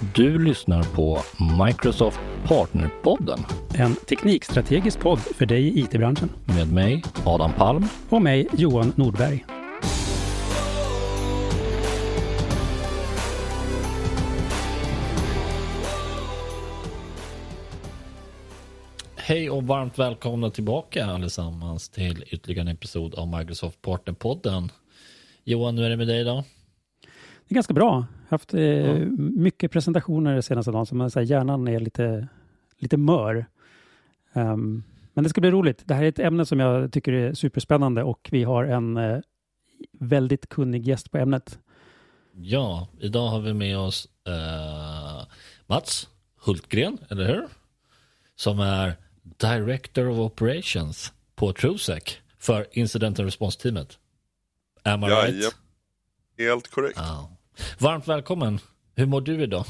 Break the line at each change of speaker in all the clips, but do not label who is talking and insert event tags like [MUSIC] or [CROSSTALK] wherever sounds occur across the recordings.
Du lyssnar på Microsoft Partnerpodden
En teknikstrategisk podd för dig i IT-branschen.
med mig, Adam Palm.
Och mig, Johan Nordberg.
Hej och varmt välkomna tillbaka allesammans till ytterligare en episod av Microsoft Partnerpodden. Johan, hur är det med dig idag?
Det är ganska bra. Jag har haft eh, mycket presentationer den senaste dagen, så man säger, hjärnan är lite, lite mör. Ehm, men det ska bli roligt. Det här är ett ämne som jag tycker är superspännande och vi har en eh, väldigt kunnig gäst på ämnet.
Ja, idag har vi med oss eh, Mats Hultgren, eller hur? Som är Director of Operations på Trusec för Incident and Response-teamet. Am I right?
Jaja. Helt korrekt.
Ja. Varmt välkommen. Hur mår du idag?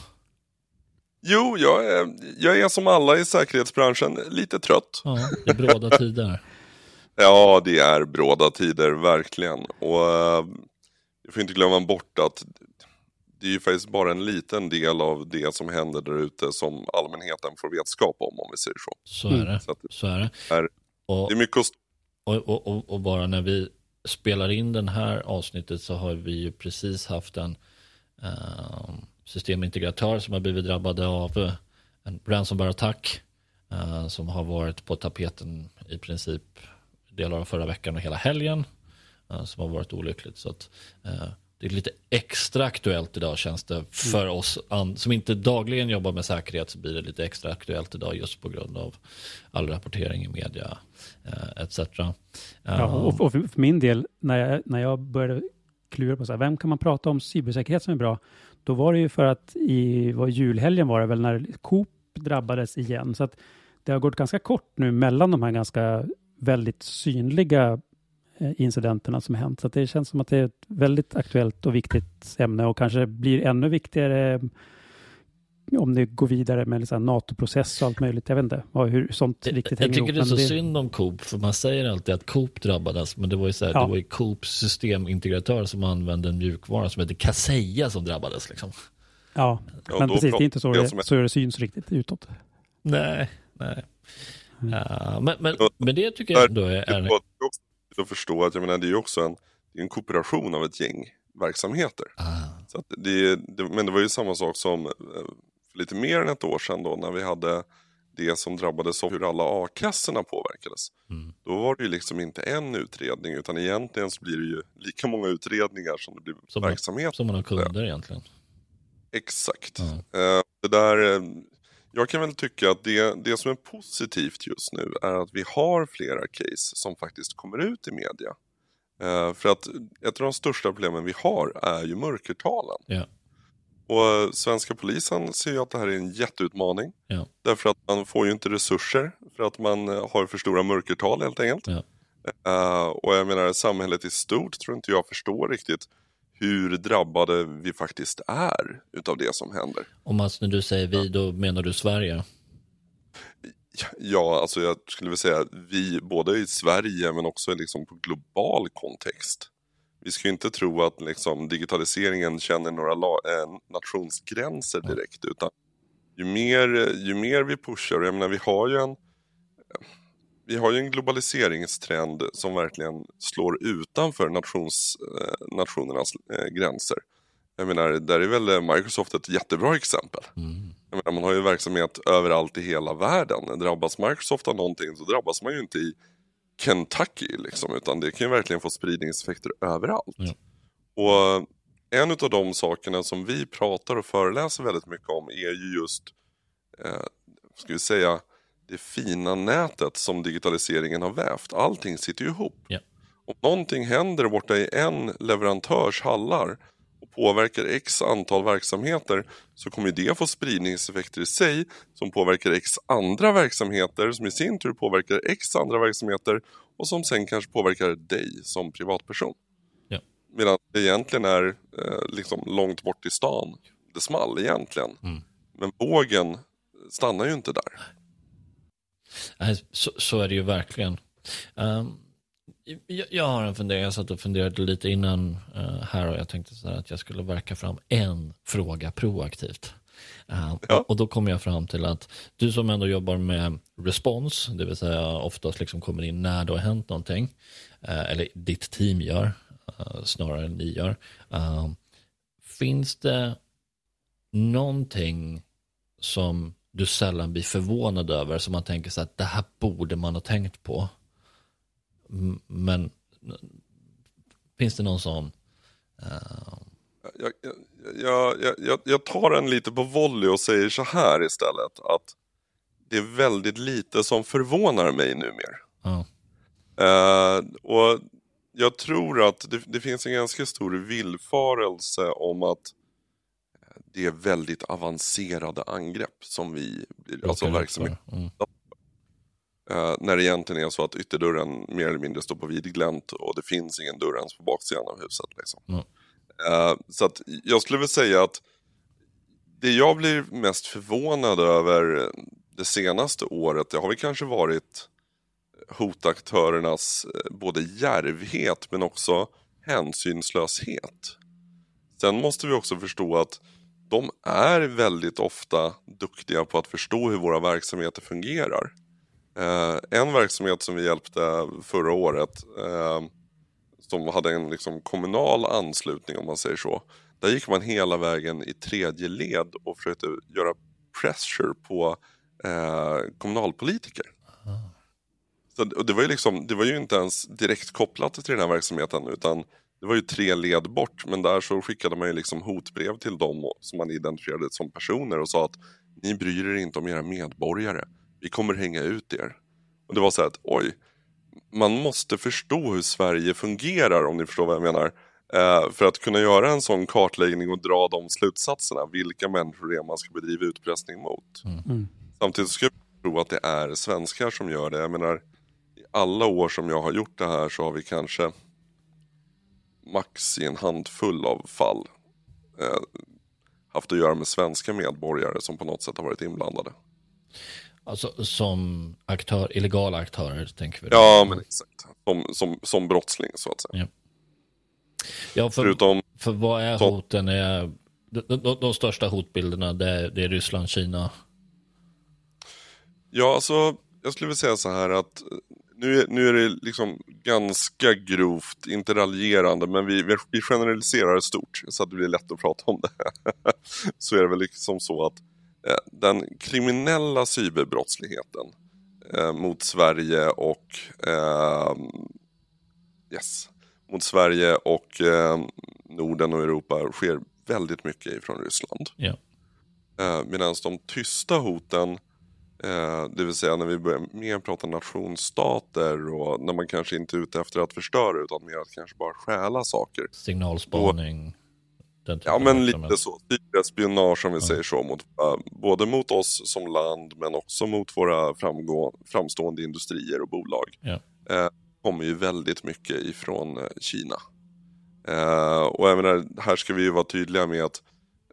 Jo, jag är, jag är som alla i säkerhetsbranschen lite trött.
Ja, det är bråda tider. [LAUGHS]
Ja, det är bråda tider, verkligen. Och äh, jag får inte glömma bort att det är ju faktiskt bara en liten del av det som händer där ute som allmänheten får vetskap om, om vi säger så.
Så är det.
Så att
Så är det.
Är-
Och,
det är mycket att
och, och, och, och bara när vi spelar in den här avsnittet så har vi ju precis haft en eh, systemintegratör som har blivit drabbade av eh, en ransomware-attack eh, som har varit på tapeten i princip delar av förra veckan och hela helgen eh, som har varit olyckligt. Så att, eh, det är lite extra aktuellt idag känns det för oss som inte dagligen jobbar med säkerhet så blir det lite extra aktuellt idag just på grund av all rapportering i media eh, etc.
Ja, och, för för min del, när jag, när jag började klura på så här, vem kan man prata om cybersäkerhet som är bra? Då var det ju för att i vad julhelgen var det väl när Coop drabbades igen. Så att det har gått ganska kort nu mellan de här ganska väldigt synliga eh, incidenterna som hänt. Så att det känns som att det är ett väldigt aktuellt och viktigt ämne och kanske blir ännu viktigare om det går vidare med liksom NATO-process och allt möjligt. Jag vet inte vad, hur sånt riktigt
jag
hänger
tycker
ihop.
det är så
men
synd om Coop, för man säger alltid att Coop drabbades, men det var ju, så här,
Ja.
det var ju Coops systemintegratör som använde en mjukvara som heter Kaseya som drabbades. Liksom.
Ja,
Ja,
men precis, det är inte så
jag
det, så det syns riktigt utåt.
Nej, nej.
Mm.
Ja, men, men,
Ja,
men det tycker jag ändå är...
Det är också viktigt att förstå att jag menar, det är ju också en, det en kooperation av ett gäng verksamheter.
ah,
Så att det, det, men det var ju samma sak som eh, för lite mer än ett år sedan då när vi hade det som drabbades av hur alla a-kassorna påverkades.
mm,
Då var det ju liksom inte en utredning utan egentligen så blir det ju lika många utredningar som det blir
Som
verksamhet.
som man har kunder egentligen.
Exakt. Eh, det där, eh, jag kan väl tycka att det, det som är positivt just nu är att vi har flera case som faktiskt kommer ut i media. Eh, för att ett av de största problemen vi har är ju mörkertalen.
Ja.
Och svenska polisen ser ju att det här är en jätteutmaning.
Ja.
Därför att man får ju inte resurser för att man eh, har för stora mörkertal helt enkelt.
Ja.
Eh, och jag menar samhället i stort tror inte jag förstår riktigt hur drabbade vi faktiskt är utav det som händer.
Och Mats, när du säger vi, då menar du Sverige?
Ja, alltså jag skulle vilja säga vi, både i Sverige men också liksom på global kontext. Vi ska ju inte tro att liksom digitaliseringen känner några eh, nationsgränser direkt, utan ju mer, ju mer vi pushar, jag menar vi har ju en vi har ju en globaliseringstrend som verkligen slår utanför nations, eh, nationernas eh, gränser. Jag menar, där är väl Microsoft ett jättebra exempel.
Mm.
Jag menar, man har ju verksamhet överallt i hela världen. Drabbas Microsoft av någonting så drabbas man ju inte i Kentucky liksom, utan det kan ju verkligen få spridningseffekter överallt.
Ja.
Och en av de sakerna som vi pratar och föreläser väldigt mycket om är ju just, eh, ska vi säga, det fina nätet som digitaliseringen har vävt. Allting sitter ju ihop.
Ja.
Om någonting händer borta i en leverantörs hallar påverkar x antal verksamheter så kommer det få spridningseffekter i sig som påverkar x andra verksamheter som i sin tur påverkar x andra verksamheter och som sen kanske påverkar dig som privatperson.
Ja.
Medan det egentligen är eh, liksom långt bort i stan det small egentligen.
Mm.
Men vågen stannar ju inte där.
Så, så är det ju verkligen. Ehm, jag, har en fundering, jag satt och funderade lite innan eh, här och jag tänkte så här att jag skulle verka fram en fråga proaktivt. Uh,
Ja.
och, då kommer jag fram till att du som ändå jobbar med respons, det vill säga oftast liksom kommer in när det har hänt någonting, eh, eller ditt team gör, eh, snarare än ni gör. Finns det någonting som du sällan blir förvånad över, som man tänker så att det här borde man ha tänkt på? Men finns det någon sån? eh,
Jag, jag, jag, jag, tar den lite på volley och säger så här istället. Att det är väldigt lite som förvånar mig numera.
ja,
Eh, och jag tror att det, det finns en ganska stor villfarelse om att det är väldigt avancerade angrepp som vi, alltså verksamhet.
Mm.
Eh, när det egentligen är så att ytterdörren mer eller mindre står på vid glänt och det finns ingen dörr ens på baksidan av huset. Liksom.
Mm.
Eh, så att jag skulle väl säga att det jag blir mest förvånad över det senaste året, det har väl kanske varit hotaktörernas eh, både djärvhet men också hänsynslöshet. Sen måste vi också förstå att de är väldigt ofta duktiga på att förstå hur våra verksamheter fungerar. Eh, en verksamhet som vi hjälpte förra året eh, som hade en liksom, kommunal anslutning om man säger så. Där gick man hela vägen i tredje led och försökte göra pressure på eh, kommunalpolitiker. Så, och det, var ju liksom, det var ju inte ens direkt kopplat till den här verksamheten utan det var ju tre led bort men där så skickade man ju liksom hotbrev till dem som man identifierade som personer och sa att ni bryr er inte om era medborgare. Vi kommer hänga ut er. Och det var så här att oj, man måste förstå hur Sverige fungerar om ni förstår vad jag menar. Eh, för att kunna göra en sån kartläggning och dra de slutsatserna, vilka människor det är man ska bedriva utpressning mot.
Mm.
Samtidigt ska jag tro att det är svenskar som gör det. Jag menar, i alla år som jag har gjort det här så har vi kanske max i en handfull av fall eh, haft att göra med svenska medborgare som på något sätt har varit inblandade.
Alltså som aktör, illegala aktörer tänker vi. då.
Ja, men exakt. Som, som, som brottsling så att säga.
ja för,
Förutom,
för vad är
Så-
hoten? Är, de, de, de största hotbilderna det är, det är Ryssland, Kina.
ja alltså, jag skulle vilja säga så här att eh, nu är, nu är det liksom ganska grovt, inte raljerande, men vi, vi- generaliserar stort så att det blir lätt att prata om det. [LAUGHS] så är det väl liksom så att den kriminella cyberbrottsligheten eh, mot Sverige och eh, yes, mot Sverige och eh, Norden och Europa sker väldigt mycket ifrån Ryssland. Eh, Medan de tysta hoten, eh, det vill säga när vi börjar mer prata nationsstater och när man kanske inte är ute efter att förstöra utan mer att kanske bara stjäla saker.
Signalspaning. Typen
Ja men lite så, cyberespionage om vi
Ja.
säger så, mot, eh, både mot oss som land men också mot våra framgå, framstående industrier och bolag.
Ja.
Eh, kommer ju väldigt mycket ifrån eh, Kina. Eh, och jag menar, här ska vi ju vara tydliga med att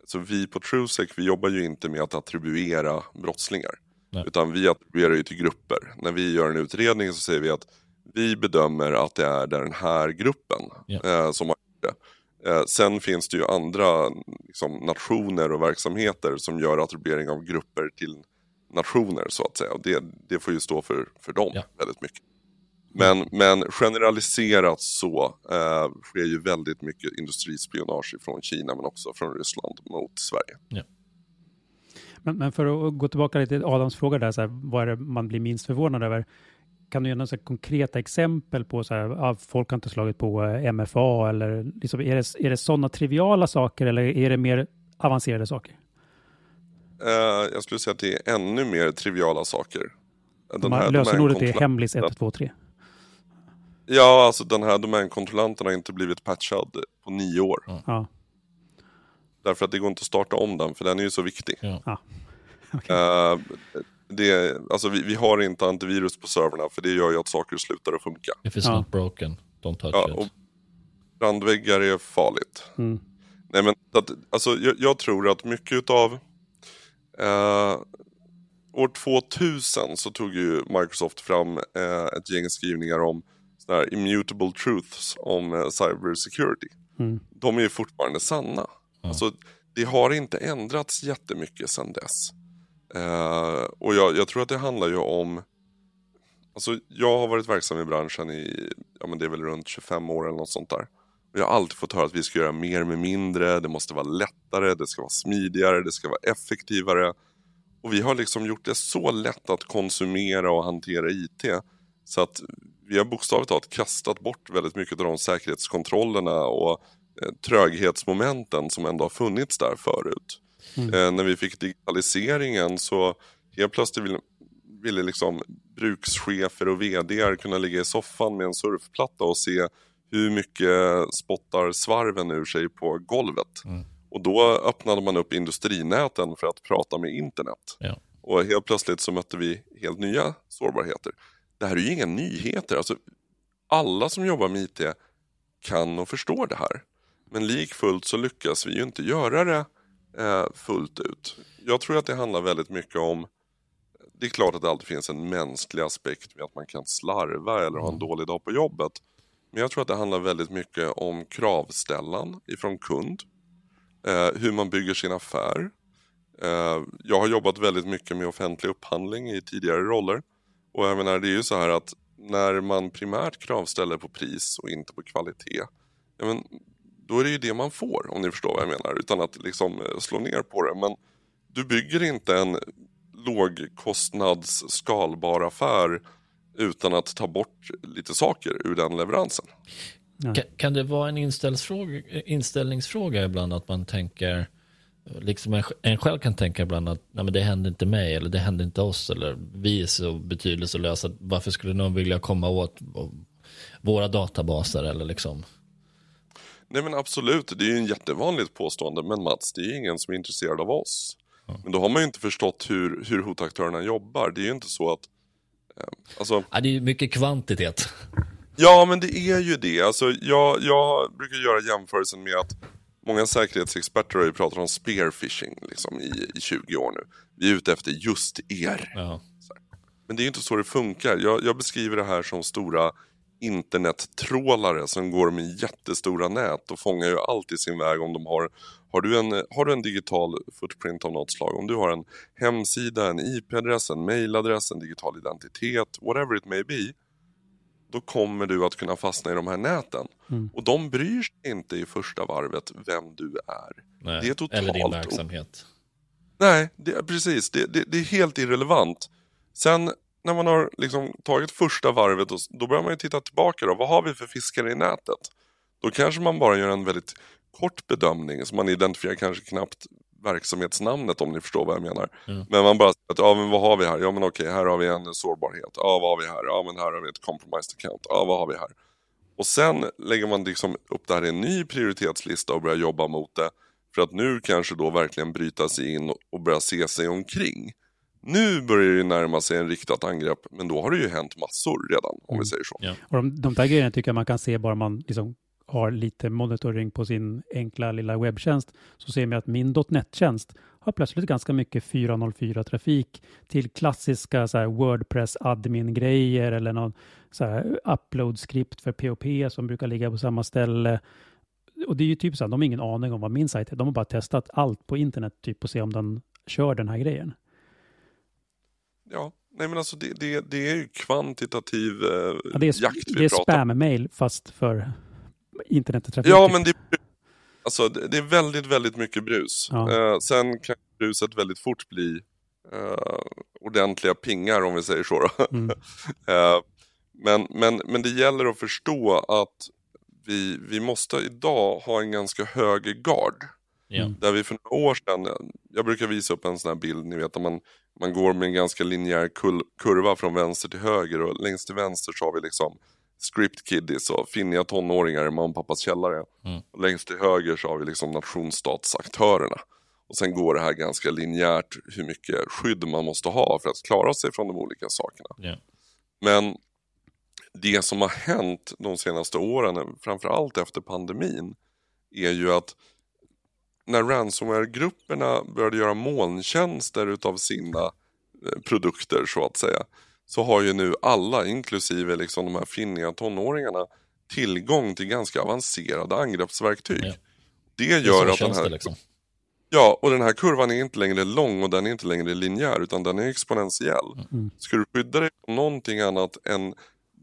så vi på Trusec, vi jobbar ju inte med att attribuera brottslingar.
Nej.
Utan vi attribuerar ju till grupper. När vi gör en utredning så säger vi att vi bedömer att det är den här gruppen
Ja.
eh, som har gjort det. Eh, sen finns det ju andra liksom, nationer och verksamheter som gör attribuering av grupper till nationer så att säga. Och det, det får ju stå för, för dem
Ja.
väldigt mycket. Men, men generaliserat så eh, sker ju väldigt mycket industrispionage från Kina men också från Ryssland mot Sverige.
Men, men för att gå tillbaka lite till Adams fråga där, så här, vad är det man blir minst förvånad över? Kan du ge några konkreta exempel på så här, ja, folk har inte slagit på eh, MFA eller liksom, är det, är det sådana triviala saker eller är det mer avancerade saker?
Eh, jag skulle säga att det är ännu mer triviala saker. Den
lösenordet är hemlis 123.
Ja, alltså den här domänkontrollanten har inte blivit patchad på nio år.
Ja,
Därför att det går inte att starta om den, för den är ju så viktig.
Ja. [LAUGHS]
Eh, det, alltså vi, vi har inte antivirus på servrarna, för det gör ju att saker slutar att funka.
If it's
Ja.
not broken, don't touch
Ja,
it.
och brandväggar är farligt.
mm.
Nej, men att, alltså, jag, jag tror att mycket utav... Eh, år 2000 så tog ju Microsoft fram eh, ett gäng skrivningar om såna här immutable truths om eh, cyber security.
Mm.
De är ju fortfarande sanna. Alltså, det har inte ändrats jättemycket sedan dess. Eh, och jag, jag, tror att det handlar ju om Alltså, jag har varit verksam i branschen i, ja men det är väl runt 25 år eller något sånt där. Och jag har alltid fått höra att vi ska göra mer med mindre, det måste vara lättare, det ska vara smidigare, det ska vara effektivare. Och vi har liksom gjort det så lätt att konsumera och hantera IT. Så att vi har bokstavligt talat kastat bort väldigt mycket av de säkerhetskontrollerna och eh, tröghetsmomenten som ändå har funnits där förut. Mm. Eh, när vi fick digitaliseringen så helt plötsligt ville, ville liksom brukschefer och VD kunna ligga i soffan med en surfplatta och se hur mycket spottar svarven ur sig på golvet. Mm. Och då öppnade man upp industrinäten för att prata med internet. Ja. Och helt plötsligt så mötte vi helt nya sårbarheter. Det här är ju inga nyheter. Alltså, alla som jobbar med IT kan och förstår det här. Men likfullt så lyckas vi ju inte göra det eh, fullt ut. Jag tror att det handlar väldigt mycket om det är klart att det alltid finns en mänsklig aspekt med att man kan slarva eller ha en mm. dålig dag på jobbet. Men jag tror att det handlar väldigt mycket om kravställan ifrån kund. Eh, hur man bygger sin affär. Eh, jag har jobbat väldigt mycket med offentlig upphandling i tidigare roller. Och jag menar, det är ju så här att när man primärt kravställer på pris och inte på kvalitet. Ja, men, då är det ju det man får om ni förstår vad jag menar. Utan att liksom eh, slå ner på det. Men du bygger inte en lågkostnads skalbar affär utan att ta bort lite saker ur den leveransen.
Ja. Kan, kan, det vara en inställningsfråga ibland att man tänker, liksom en, en själv kan tänka ibland att nej, men det händer inte mig eller det händer inte oss eller vi är så betydelselösa, varför skulle någon vilja komma åt våra databaser eller liksom?
Nej men absolut, det är ju en jättevanligt påstående, men Mats, det är ju ingen som är intresserad av oss. Men då har man ju inte förstått hur, hur hotaktörerna jobbar. Det är ju inte så att... Eh, alltså...
Ja, det är ju mycket kvantitet.
Ja, men det är ju det. Alltså, jag, jag brukar göra jämförelsen med att många säkerhetsexperter har ju pratat om spearfishing liksom, i, i 20 år nu. Vi är ute efter just er. Ja. Men det är ju inte så det funkar. Jag, jag beskriver det här som stora internettrålare som går med jättestora nät och fångar ju allt i sin väg om de har har du, en, har du en digital footprint av något slag, om du har en hemsida, en IP-adress, en mailadress, en digital identitet, whatever it may be, då kommer du att kunna fastna i de här näten. Mm. Och de bryr sig inte i första varvet vem du är.
Nej, det är totalt eller din verksamhet.
Nej, det, precis. Det, det, det, är helt irrelevant. Sen när man har liksom tagit första varvet, då börjar man ju titta tillbaka. Då. Vad har vi för fiskare i nätet? Då kanske man bara gör en väldigt kort bedömning, så man identifierar kanske knappt verksamhetsnamnet om ni förstår vad jag menar. Mm. Men man bara att, ja men vad har vi här? Ja men okej, här har vi en sårbarhet. Ja vad har vi här? Ja men här har vi ett compromised account. Ja vad har vi här? Och sen lägger man liksom upp det här i en ny prioritetslista och börjar jobba mot det. För att nu kanske då verkligen bryta sig in och börja se sig omkring. Nu börjar det närma sig en riktat angrepp, men då har det ju hänt massor redan, om mm. vi säger så.
Ja. Och de, de där grejerna tycker jag man kan se bara man liksom har lite monitoring på sin enkla lilla webbtjänst så ser man att min .NET-tjänst har plötsligt ganska mycket 404-trafik till klassiska så Wordpress admin-grejer eller någon så upload-skript för POP som brukar ligga på samma ställe. Och det är ju typ så här, de har ingen aning om vad min sajt är. De har bara testat allt på internet typ och se om den kör den här grejen.
Ja, nej men alltså det, det, det är ju kvantitativ eh, ja,
det är,
jakt vi
Det är spam-mail fast för internettrafik.
Ja, men det, alltså, det är väldigt, väldigt mycket brus. Ja. Eh, sen kan bruset väldigt fort bli eh, ordentliga pingar om vi säger så. Mm. [LAUGHS] eh, men, men, men det gäller att förstå att vi, vi måste idag ha en ganska hög gard. Mm. Där vi för några år sedan, jag brukar visa upp en sån här bild, ni vet, man, man går med en ganska linjär kurva från vänster till höger och längst till vänster så har vi liksom script kiddies och finniga tonåringar i mamma och pappas källare. Mm. Och längst till höger så har vi liksom nationsstatsaktörerna. Och sen går det här ganska linjärt hur mycket skydd man måste ha för att klara sig från de olika sakerna. Yeah. Men det som har hänt de senaste åren, framförallt efter pandemin, är ju att när ransomware-grupperna började göra molntjänster utav sina eh, produkter så att säga, så har ju nu alla, inklusive liksom de här finniga tonåringarna, tillgång till ganska avancerade angreppsverktyg. Ja. Det gör det att den här... Liksom. Ja, och den här kurvan är inte längre lång och den är inte längre linjär utan den är exponentiell.
Mm.
Ska du skydda dig från någonting annat än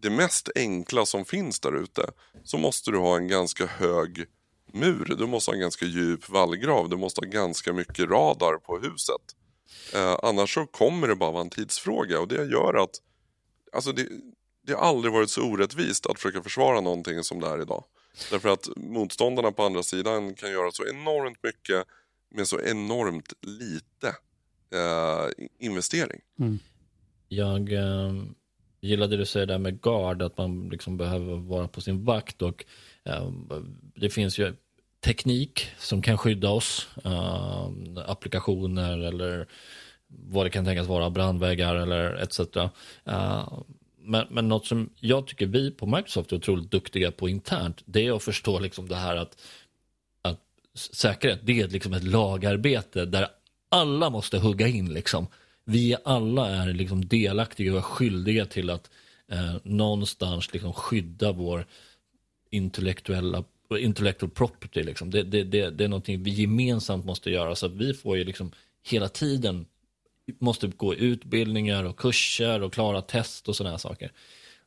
det mest enkla som finns där ute så måste du ha en ganska hög mur. Du måste ha en ganska djup vallgrav. Du måste ha ganska mycket radar på huset. Eh, annars så kommer det bara vara en tidsfråga och det gör att alltså det, det har aldrig varit så orättvist att försöka försvara någonting som det är idag. Därför att motståndarna på andra sidan kan göra så enormt mycket med så enormt lite eh, investering.
Jag eh, gillade det du säger där med guard, att man liksom behöver vara på sin vakt. Och Ehm, det finns ju teknik som kan skydda oss. Ehm, applikationer eller vad det kan tänkas vara, brandväggar eller etc. Ehm, men, men något som jag tycker vi på Microsoft är otroligt duktiga på internt, det är att förstå liksom det här att, att säkerhet, det är liksom ett lagarbete där alla måste hugga in. Liksom. Vi alla är liksom delaktiga och skyldiga till att eh, någonstans liksom skydda vår intellektuella intellectual property. Liksom. Det, det, det, det är någonting vi gemensamt måste göra. Så att vi får ju liksom hela tiden måste gå utbildningar och kurser och klara test och sådana saker.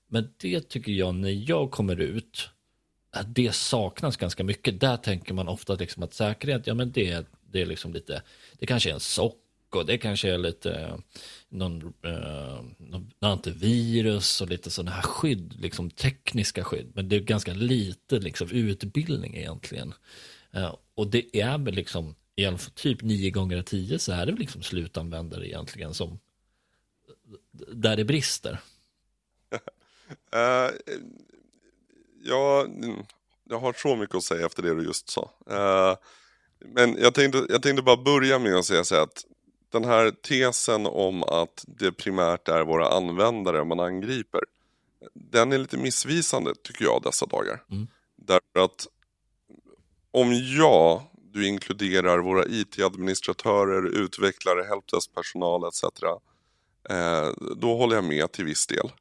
Men det tycker jag när jag kommer ut, att det saknas ganska mycket. Där tänker man ofta liksom att säkerhet, ja men det, det är liksom lite, det kanske är en sock och det kanske är lite eh, någon, eh, någon antivirus och lite sådana här skydd, liksom tekniska skydd. Men det är ganska lite liksom utbildning egentligen. Eh, och det är väl liksom, i alla fall typ nio gånger av tio så är det väl liksom slutanvändare egentligen som, där det brister.
Uh, [LAUGHS] ja, jag har så mycket att säga efter det du just sa. Uh, men jag tänkte, jag tänkte bara börja med att säga så att den här tesen om att det primärt är våra användare man angriper, den är lite missvisande tycker jag dessa dagar.
Mm.
Därför att om jag, du inkluderar våra IT-administratörer, utvecklare, helpdesk-personal etc. Eh, då håller jag med till viss del.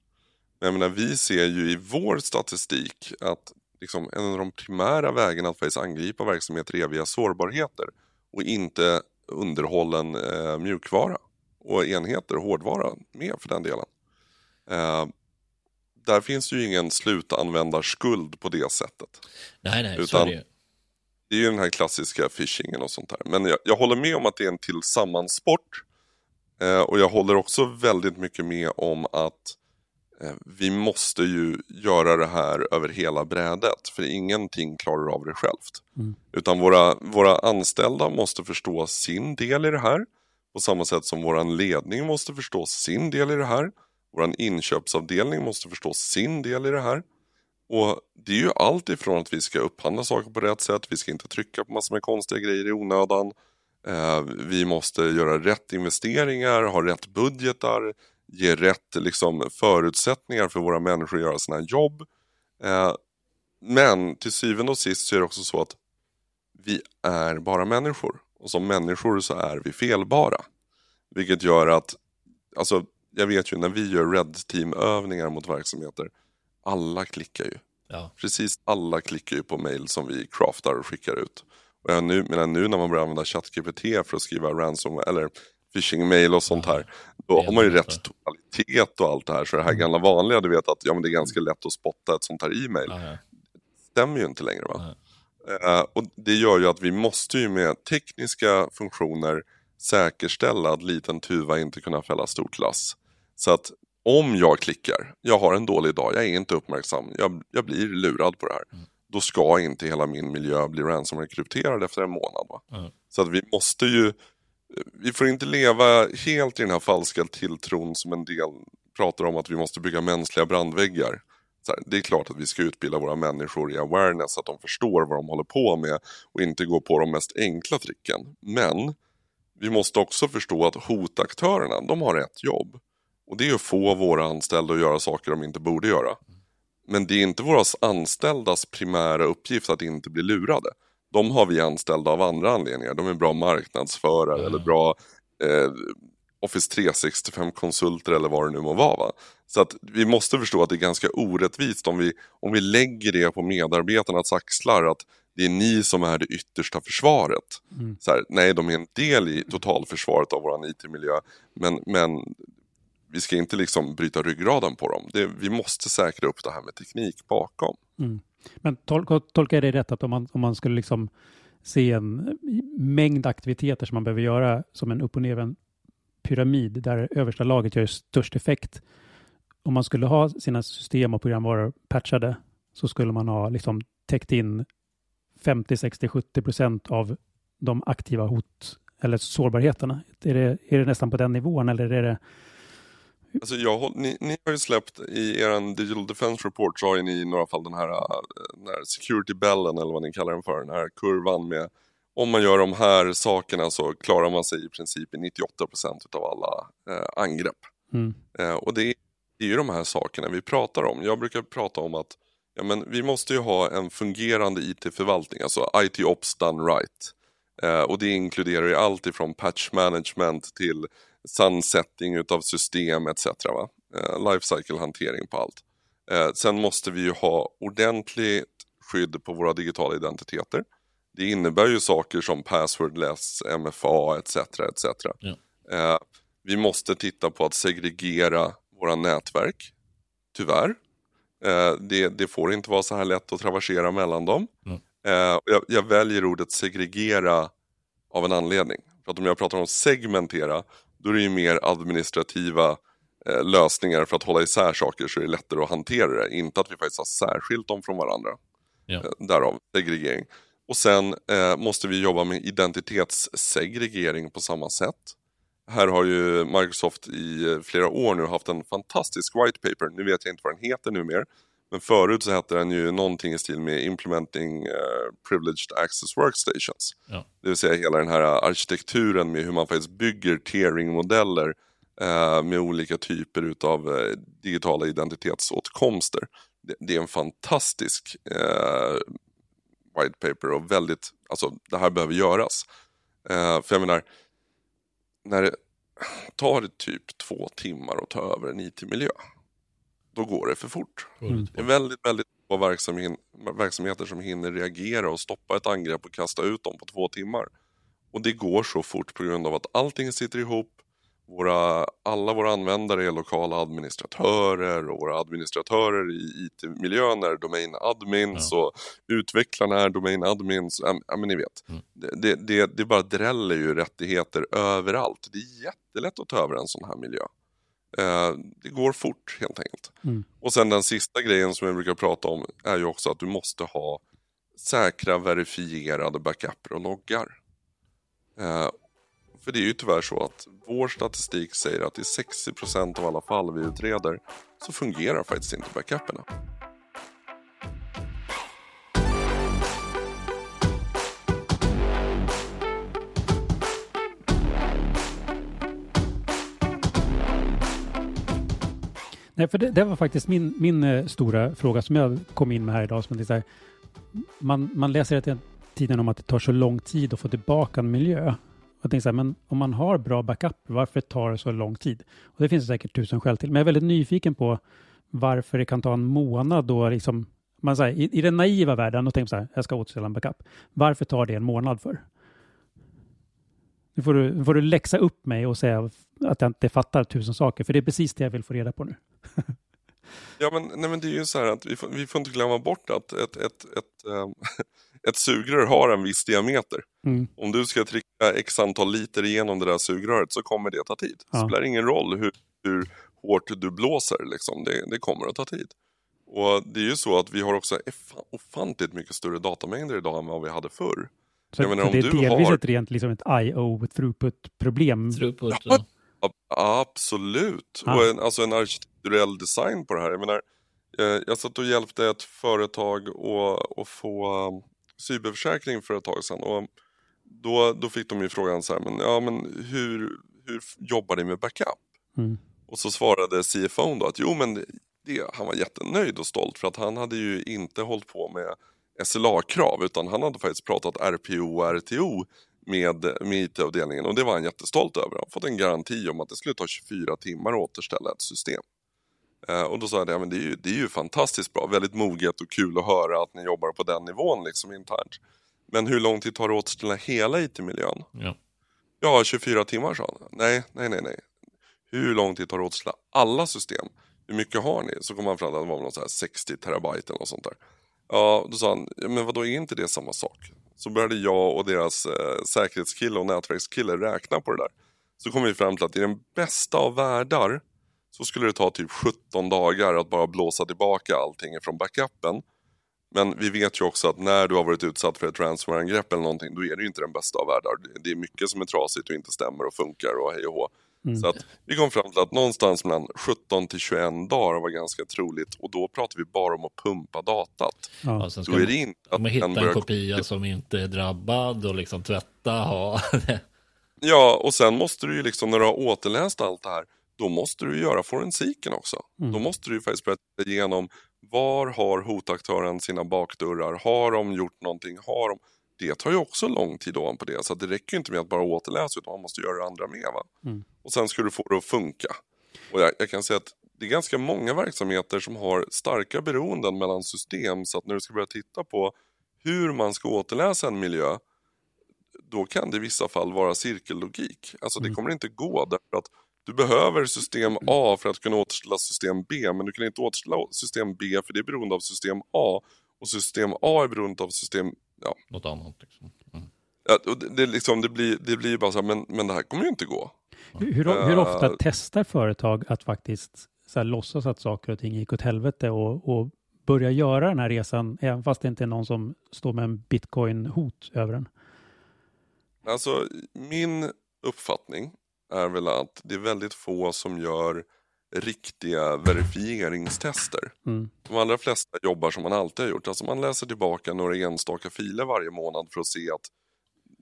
Men jag menar, vi ser ju i vår statistik att liksom, en av de primära vägarna att faktiskt angripa verksamheter är via sårbarheter och inte underhållen eh, mjukvara och enheter, hårdvara med för den delen. Eh, där finns ju ingen slutanvändarskuld på det sättet.
Nej, nej, så
Utan-
är det ju.
Det är ju den här klassiska phishingen och sånt där. Men jag, jag håller med om att det är en tillsammansport. Eh, och jag håller också väldigt mycket med om att vi måste ju göra det här över hela brädet. För ingenting klarar av det självt.
Mm.
Utan våra, våra anställda måste förstå sin del i det här. På samma sätt som våran ledning måste förstå sin del i det här. Våran inköpsavdelning måste förstå sin del i det här. Och det är ju allt ifrån att vi ska upphandla saker på rätt sätt, vi ska inte trycka på massor med konstiga grejer i onödan. Eh, vi måste göra rätt investeringar, ha rätt budgetar, ge rätt liksom, förutsättningar för våra människor att göra sina jobb. Eh, men till syvende och sist så är det också så att vi är bara människor. Och som människor så är vi felbara. Vilket gör att, alltså jag vet ju när vi gör Red Team-övningar mot verksamheter, alla klickar ju.
Ja.
Precis alla klickar ju på mail som vi craftar och skickar ut. Och nu, menar nu när man börjar använda ChatGPT för att skriva ransom eller phishing-mail och sånt här, då
det
har man ju rätt
lättare.
tonalitet och allt det här. Så det här gamla vanliga, du vet att ja, men det är ganska lätt att spotta ett sånt här e-mail,
ja.
stämmer ju inte längre. Va? Eh, och det gör ju att vi måste ju med tekniska funktioner säkerställa att liten tuva inte kunna fälla stort lass. Så att om jag klickar, jag har en dålig dag, jag är inte uppmärksam, jag, jag blir lurad på det här. Då ska inte hela min miljö bli ransomware-krypterad efter en månad. Va?
Mm.
Så att vi måste ju, vi får inte leva helt i den här falska tilltron som en del pratar om att vi måste bygga mänskliga brandväggar. Så här, det är klart att vi ska utbilda våra människor i awareness, så att de förstår vad de håller på med och inte gå på de mest enkla tricken. Men vi måste också förstå att hotaktörerna, de har ett jobb. Och det är att få våra anställda att göra saker de inte borde göra. Men det är inte våra anställdas primära uppgift att inte bli lurade. De har vi anställda av andra anledningar. De är bra marknadsförare
Ja.
eller bra eh, Office 365-konsulter eller vad det nu må vara. Va? Så att vi måste förstå att det är ganska orättvist om vi, om vi lägger det på medarbetarnas axlar att det är ni som är det yttersta försvaret.
Mm.
Så här, nej, de är en del i totalförsvaret av vår IT-miljö, men, men vi ska inte liksom bryta ryggraden på dem. Det, vi måste säkra upp det här med teknik bakom.
Mm. Men tol tolkar jag det rätt att om man, om man skulle liksom se en mängd aktiviteter som man behöver göra som en upp och ner en pyramid där översta laget gör störst effekt. Om man skulle ha sina system och programvaror patchade så skulle man ha liksom täckt in 50, 60, 70 procent av de aktiva hot eller sårbarheterna. Är det, är det nästan på den nivån eller är det
Alltså jag, ni, ni har ju släppt i er Digital Defense Report så har ni i några fall den här, den här security bellen eller vad ni kallar den för, den här kurvan med om man gör de här sakerna så klarar man sig i princip i 98 procent av alla eh, angrepp.
mm.
Eh, och det är ju de här sakerna vi pratar om. Jag brukar prata om att ja, men vi måste ju ha en fungerande IT-förvaltning, alltså IT-ops done right. Eh, och det inkluderar ju allt ifrån patch management till sunsetting utav system etc. Va? Eh, Lifecycle-hantering på allt. Eh, sen måste vi ju ha ordentligt skydd på våra digitala identiteter. Det innebär ju saker som passwordless, MFA etc. etc.
Ja.
Eh, vi måste titta på att segregera våra nätverk, tyvärr. Eh, det, det, får inte vara så här lätt att traversera mellan dem.
Mm.
Eh, jag, jag, väljer ordet segregera av en anledning. För att om jag pratar om segmentera, då är det ju mer administrativa eh, lösningar för att hålla isär saker så är det lättare att hantera det. Inte att vi faktiskt har särskilt dem från varandra.
Ja.
Eh, därav segregering. Och sen eh, måste vi jobba med identitetssegregering på samma sätt. Här har ju Microsoft i eh, flera år nu haft en fantastisk white paper. Nu vet jag inte vad den heter numera. Men förut så hette den ju någonting i stil med Implementing uh, Privileged Access Workstations.
Ja.
Det vill säga hela den här arkitekturen med hur man faktiskt bygger tiering-modeller uh, med olika typer utav uh, digitala identitetsåtkomster. Det, det, är en fantastisk white paper och väldigt, alltså det här behöver göras. för jag menar, när det tar typ två timmar att ta över en IT-miljö då går det för fort.
Mm.
Det är väldigt, väldigt få verksamhet, verksamheter som hinner reagera och stoppa ett angrepp och kasta ut dem på två timmar. Och det går så fort på grund av att allting sitter ihop. Våra, alla våra användare är lokala administratörer och våra administratörer i IT-miljön är domain admins ja. och utvecklarna är domain admins. Ja, men ni vet, mm. det, det, det bara dräller ju rättigheter överallt. Det är jättelätt att ta över en sån här miljö. Eh, det går fort helt enkelt.
Mm.
Och sen den sista grejen som jag brukar prata om är ju också att du måste ha säkra verifierade backuper och loggar. Eh, för det är ju tyvärr så att vår statistik säger att i 60% av alla fall vi utreder så fungerar faktiskt inte backuperna.
Nej, för det, det, var faktiskt min, min eh, stora fråga som jag kom in med här idag. Som är så här, man, man läser hela tiden om att det tar så lång tid att få tillbaka en miljö. Jag tänkte så här, men om man har bra backup, varför tar det så lång tid? Och det finns det säkert tusen skäl till. Men jag är väldigt nyfiken på varför det kan ta en månad då liksom, man säger, i, i den naiva världen, och tänker så här, jag ska återställa en backup. Varför tar det en månad för? Nu får du, nu får du läxa upp mig och säga att jag inte fattar tusen saker, för det är precis det jag vill få reda på nu. [LAUGHS]
ja, men, nej, men det är ju så här att vi får, vi får inte glömma bort att ett, ett, ett, um, [LAUGHS] ett sugrör har en viss diameter.
Mm.
Om du ska trycka x antal liter igenom det där sugröret så kommer det ta tid. Det
Ja.
spelar ingen roll hur, hur hårt du blåser, liksom. det, det kommer att ta tid. Och det är ju så att vi har också ofantligt mycket större datamängder idag än vad vi hade förr.
Så,
Jag menar,
så
om
det är delvis
har-
ett rent liksom ett IO throughput-problem.
Throughput,
Ja, Absolut.
Ja.
Och en, alltså en arkitekturell design på det här. Jag menar, eh, jag satt och hjälpte ett företag att, få um, cyberförsäkring för ett tag sedan. Och då, då fick de ju frågan så här, men, ja, men hur, hur jobbar ni med backup?
Mm.
Och så svarade CFO då att jo men det, det, han var jättenöjd och stolt för att han hade ju inte hållit på med SLA-krav utan han hade faktiskt pratat RPO och RTO med, med IT-avdelningen och det var han jättestolt över. Han fått en garanti om att det skulle ta 24 timmar att återställa ett system. Eh, och då sa jag det, men det är, ju, det är ju fantastiskt bra, väldigt moget och kul att höra att ni jobbar på den nivån liksom internt. Men hur lång tid tar det att återställa hela IT-miljön?
Ja.
Ja, 24 timmar sa han. Nej, nej, nej, nej. Hur lång tid tar det att återställa alla system? Hur mycket har ni? Så kom han fram till att det var något så här 60 terabyte eller något sånt där. Ja, då sa han, men vadå är inte det samma sak? Så började jag och deras eh, säkerhetskille och nätverkskille räkna på det där. Så kom vi fram till att i den bästa av världar så skulle det ta typ 17 dagar att bara blåsa tillbaka allting från backupen. Men vi vet ju också att när du har varit utsatt för ett ransomware-angrepp eller någonting, då är det ju inte den bästa av världar. Det är mycket som är trasigt och inte stämmer och funkar och hej och hå.
Mm.
Så att vi kom fram till att någonstans mellan 17 till 21 dagar var ganska troligt och då pratar vi bara om att pumpa datat.
Ja.
Ja, sen ska
Då är det inte att
man hitta
den
en
börjar
kopia som inte är drabbad och liksom tvätta. Ha. [LAUGHS]
Ja, och sen måste du ju liksom när du har återläst allt det här, då måste du göra forensiken också.
Mm.
Då måste du ju faktiskt börja igenom var har hotaktören sina bakdörrar? Har de gjort någonting? Har de... Det tar ju också lång tid ovanpå det, så det räcker inte med att bara återläsa utan man måste göra det andra med.
Mm.
Och sen ska du få det att funka. Och jag, jag kan säga att det är ganska många verksamheter som har starka beroenden mellan system så att när du ska börja titta på hur man ska återläsa en miljö då kan det i vissa fall vara cirkellogik. Alltså det
Mm.
kommer inte gå därför att du behöver system A för att kunna återställa system B men du kan inte återställa system B för det är beroende av system A och system A är beroende av system ja,
Något annat. Liksom. Mm.
ja, och det, det, liksom, det, blir, det blir bara så här, men, men det här kommer ju inte gå.
Hur, hur, hur ofta
Eh.
testar företag att faktiskt så här, låtsas att saker och ting gick åt helvete och, och börja göra den här resan, även fast det inte är någon som står med en bitcoin-hot över den?
Alltså min uppfattning är väl att det är väldigt få som gör riktiga verifieringstester.
Mm.
De allra flesta jobbar som man alltid har gjort. Alltså man läser tillbaka några enstaka filer varje månad för att se att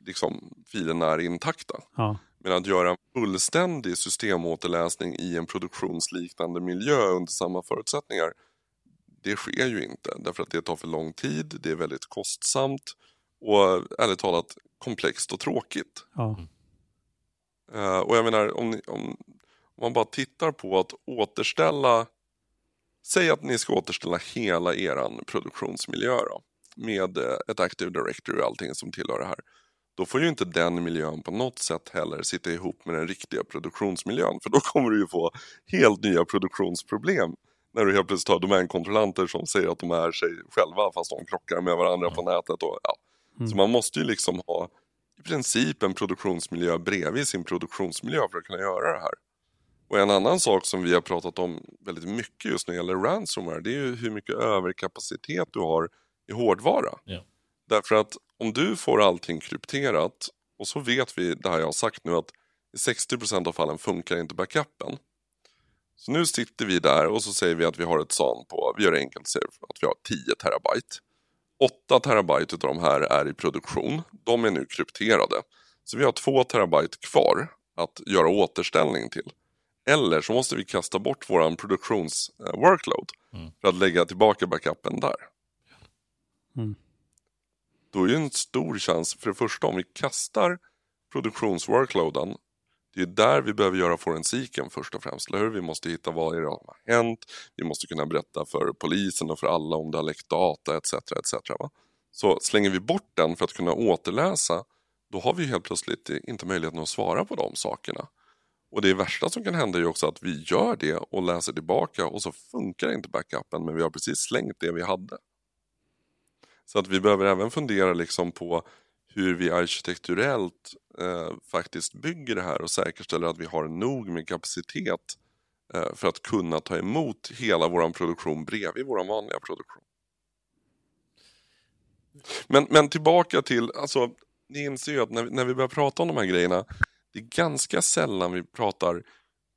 liksom, filerna är intakta.
Ja.
Men att göra en fullständig systemåterläsning i en produktionsliknande miljö under samma förutsättningar, det sker ju inte. Därför att det tar för lång tid, det är väldigt kostsamt och ärligt talat komplext och tråkigt.
Ja.
Eh, och jag menar, om, ni, om, om man bara tittar på att återställa, säg att ni ska återställa hela eran produktionsmiljö då, med eh, ett Active Directory och allting som tillhör det här. Då får ju inte den miljön på något sätt heller sitta ihop med den riktiga produktionsmiljön. För då kommer du ju få helt nya produktionsproblem. När du helt plötsligt har domänkontrollanter som säger att de är sig själva fast de krockar med varandra på nätet. Och, ja. Så man måste ju liksom ha i princip en produktionsmiljö bredvid sin produktionsmiljö för att kunna göra det här. Och en annan sak som vi har pratat om väldigt mycket just när det gäller ransomware, det är ju hur mycket överkapacitet du har i hårdvara.
Ja.
Därför att om du får allting krypterat, och så vet vi det här jag har sagt nu, att i 60% av fallen funkar inte backupen. Så nu sitter vi där och så säger vi att vi har ett SAN på, vi gör det enkelt, säger att vi har 10 terabyte. 8 terabyte av de här är i produktion, de är nu krypterade. Så vi har 2 terabyte kvar att göra återställning till. Eller så måste vi kasta bort våran produktions-workload
Mm.
för att lägga tillbaka backupen där.
Mm.
Då är det en stor chans, för det första om vi kastar produktionsworkloaden, det är där vi behöver göra forensiken först och främst. Eller hur? Vi måste hitta vad är det som har hänt, vi måste kunna berätta för polisen och för alla om det har läckt data etc. etc. Va? Så slänger vi bort den för att kunna återläsa, då har vi helt plötsligt inte möjligheten att svara på de sakerna. Och det värsta som kan hända är ju också att vi gör det och läser tillbaka och så funkar inte backupen men vi har precis slängt det vi hade. Så att vi behöver även fundera liksom på hur vi arkitekturellt eh, faktiskt bygger det här och säkerställer att vi har nog med kapacitet eh, för att kunna ta emot hela vår produktion bredvid vår vanliga produktion. Men, men tillbaka till, alltså ni inser ju att när, vi- när vi börjar prata om de här grejerna, det är ganska sällan vi pratar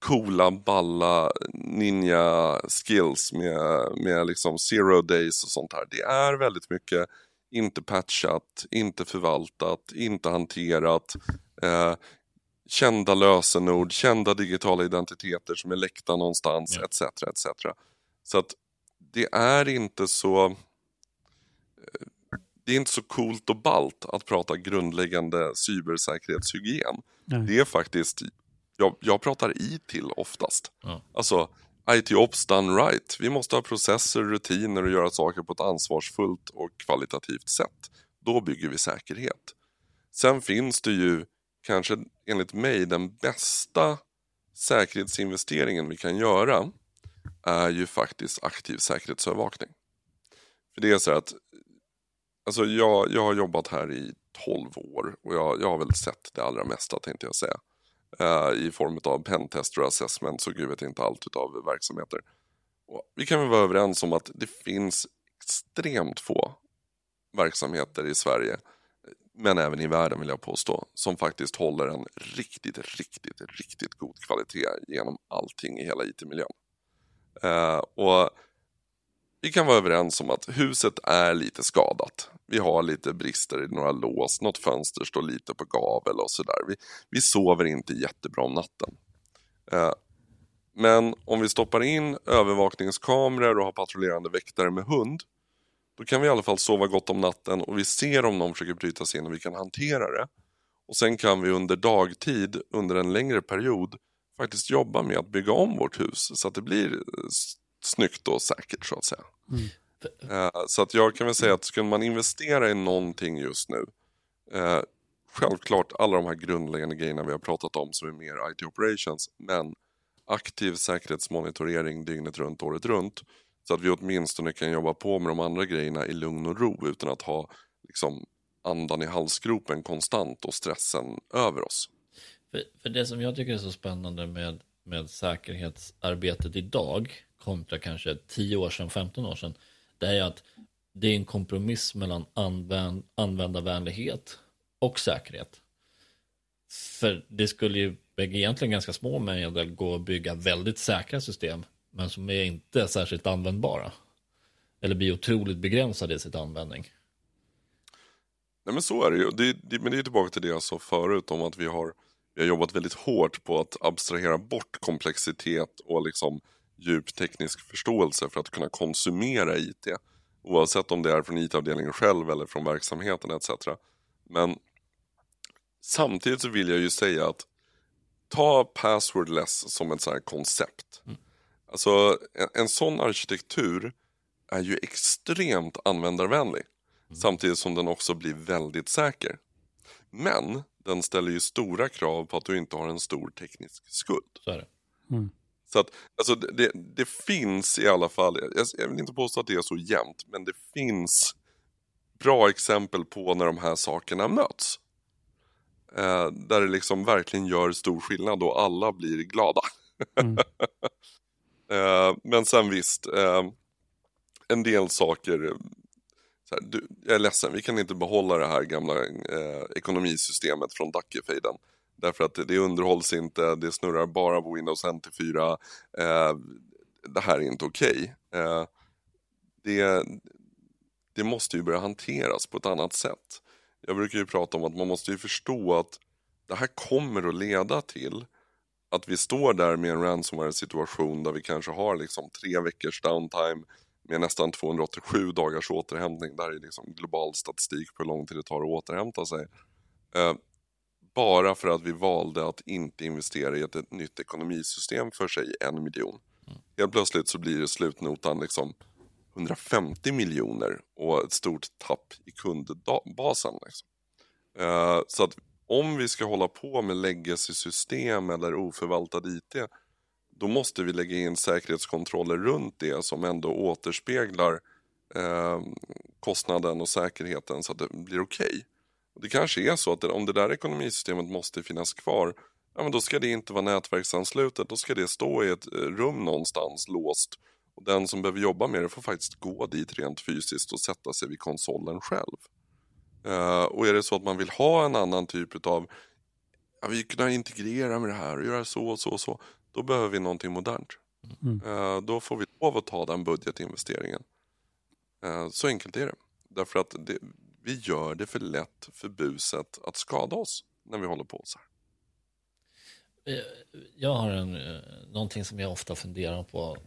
coola, balla ninja skills med, med liksom zero days och sånt här. Det är väldigt mycket inte patchat, inte förvaltat, inte hanterat, eh, kända lösenord, kända digitala identiteter som är läckta någonstans,
Ja.
etc. etc. Så att det är inte så det är inte så coolt och balt att prata grundläggande cybersäkerhetshygien.
Nej.
Det är faktiskt, jag, jag pratar i till oftast.
Ja.
Alltså, IT-ops done right. Vi måste ha processer, rutiner och göra saker på ett ansvarsfullt och kvalitativt sätt. Då bygger vi säkerhet. Sen finns det ju kanske enligt mig den bästa säkerhetsinvesteringen vi kan göra är ju faktiskt aktiv säkerhetsövervakning. För det är så att alltså jag, jag har jobbat här i 12 år och jag, jag har väl sett det allra mesta tänkte jag säga. Uh, I form av pentester och assessments och gud vet inte allt utav verksamheter. Och vi kan väl vara överens om att det finns extremt få verksamheter i Sverige men även i världen vill jag påstå, som faktiskt håller en riktigt, riktigt, riktigt god kvalitet genom allting i hela IT-miljön. Uh, och vi kan vara överens om att huset är lite skadat. Vi har lite brister i några lås, något fönster står lite på gavel och sådär. Vi, vi sover inte jättebra om natten. Eh, men om vi stoppar in övervakningskameror och har patrullerande väktare med hund då kan vi i alla fall sova gott om natten och vi ser om någon försöker bryta sig in och vi kan hantera det. Och sen kan vi under dagtid, under en längre period, faktiskt jobba med att bygga om vårt hus så att det blir snyggt och säkert så att säga. Mm. Uh, så att jag kan väl säga att skulle man investera i någonting just nu, uh, självklart alla de här grundläggande grejerna vi har pratat om som är mer IT operations, men aktiv säkerhetsmonitorering dygnet runt, året runt så att vi åtminstone kan jobba på med de andra grejerna i lugn och ro utan att ha liksom, andan i halsgropen konstant och stressen över oss.
För, för det som jag tycker är så spännande med, med säkerhetsarbetet idag kontra kanske 10 år sedan, 15 år sedan, det är att det är en kompromiss mellan använd, användarvänlighet och säkerhet. För det skulle ju egentligen ganska små medel gå att bygga väldigt säkra system men som är inte särskilt användbara. Eller blir otroligt begränsade i sitt användning.
Nej men så är det ju. Det, det, men det är tillbaka till det jag sa förut om att vi har, vi har jobbat väldigt hårt på att abstrahera bort komplexitet och liksom djup teknisk förståelse för att kunna konsumera IT. Oavsett om det är från IT-avdelningen själv eller från verksamheten etc. Men samtidigt så vill jag ju säga att ta passwordless som ett så koncept. Mm. Alltså en, en sån arkitektur är ju extremt användarvänlig. Mm. Samtidigt som den också blir väldigt säker. Men den ställer ju stora krav på att du inte har en stor teknisk skuld.
Så är det.
Mm. Så att, alltså det, det, finns i alla fall, jag, jag vill inte påstå att det är så jämnt, men det finns bra exempel på när de här sakerna möts. Eh, där det liksom verkligen gör stor skillnad och alla blir glada. Mm. [LAUGHS] Eh, men sen visst, eh, en del saker, här, du, jag är ledsen, vi kan inte behålla det här gamla eh, ekonomisystemet från Dackefejden. Därför att det, underhålls inte, det snurrar bara på Windows NT4. Eh, det här är inte okej. Okay. Eh, det, det måste ju börja hanteras på ett annat sätt. Jag brukar ju prata om att man måste ju förstå att det här kommer att leda till att vi står där med en ransomware-situation där vi kanske har liksom tre veckors downtime med nästan 287 dagars återhämtning. Det här är liksom global statistik på hur lång tid det tar att återhämta sig. Eh, bara för att vi valde att inte investera i ett, nytt ekonomisystem för sig en miljon. Mm. Helt plötsligt så blir det slutnotan liksom 150 miljoner och ett stort tapp i kundbasen. Liksom. Eh, så att om vi ska hålla på med legacy-system eller oförvaltad IT, då måste vi lägga in säkerhetskontroller runt det som ändå återspeglar eh, kostnaden och säkerheten så att det blir okej. Okay. Det kanske är så att om det där ekonomisystemet måste finnas kvar, ja men då ska det inte vara nätverksanslutet, då ska det stå i ett eh, rum någonstans låst. Och den som behöver jobba med det får faktiskt gå dit rent fysiskt och sätta sig vid konsolen själv. Uh, och är det så att man vill ha en annan typ av, ja, vi kunna integrera med det här och göra så och så och så, då behöver vi någonting modernt. Mm. Uh, då får vi lov att ta den budgetinvesteringen. Uh, så enkelt är det. Därför att det, vi gör det för lätt för buset att skada oss när vi håller på så här.
Jag har en, någonting som jag ofta funderar på.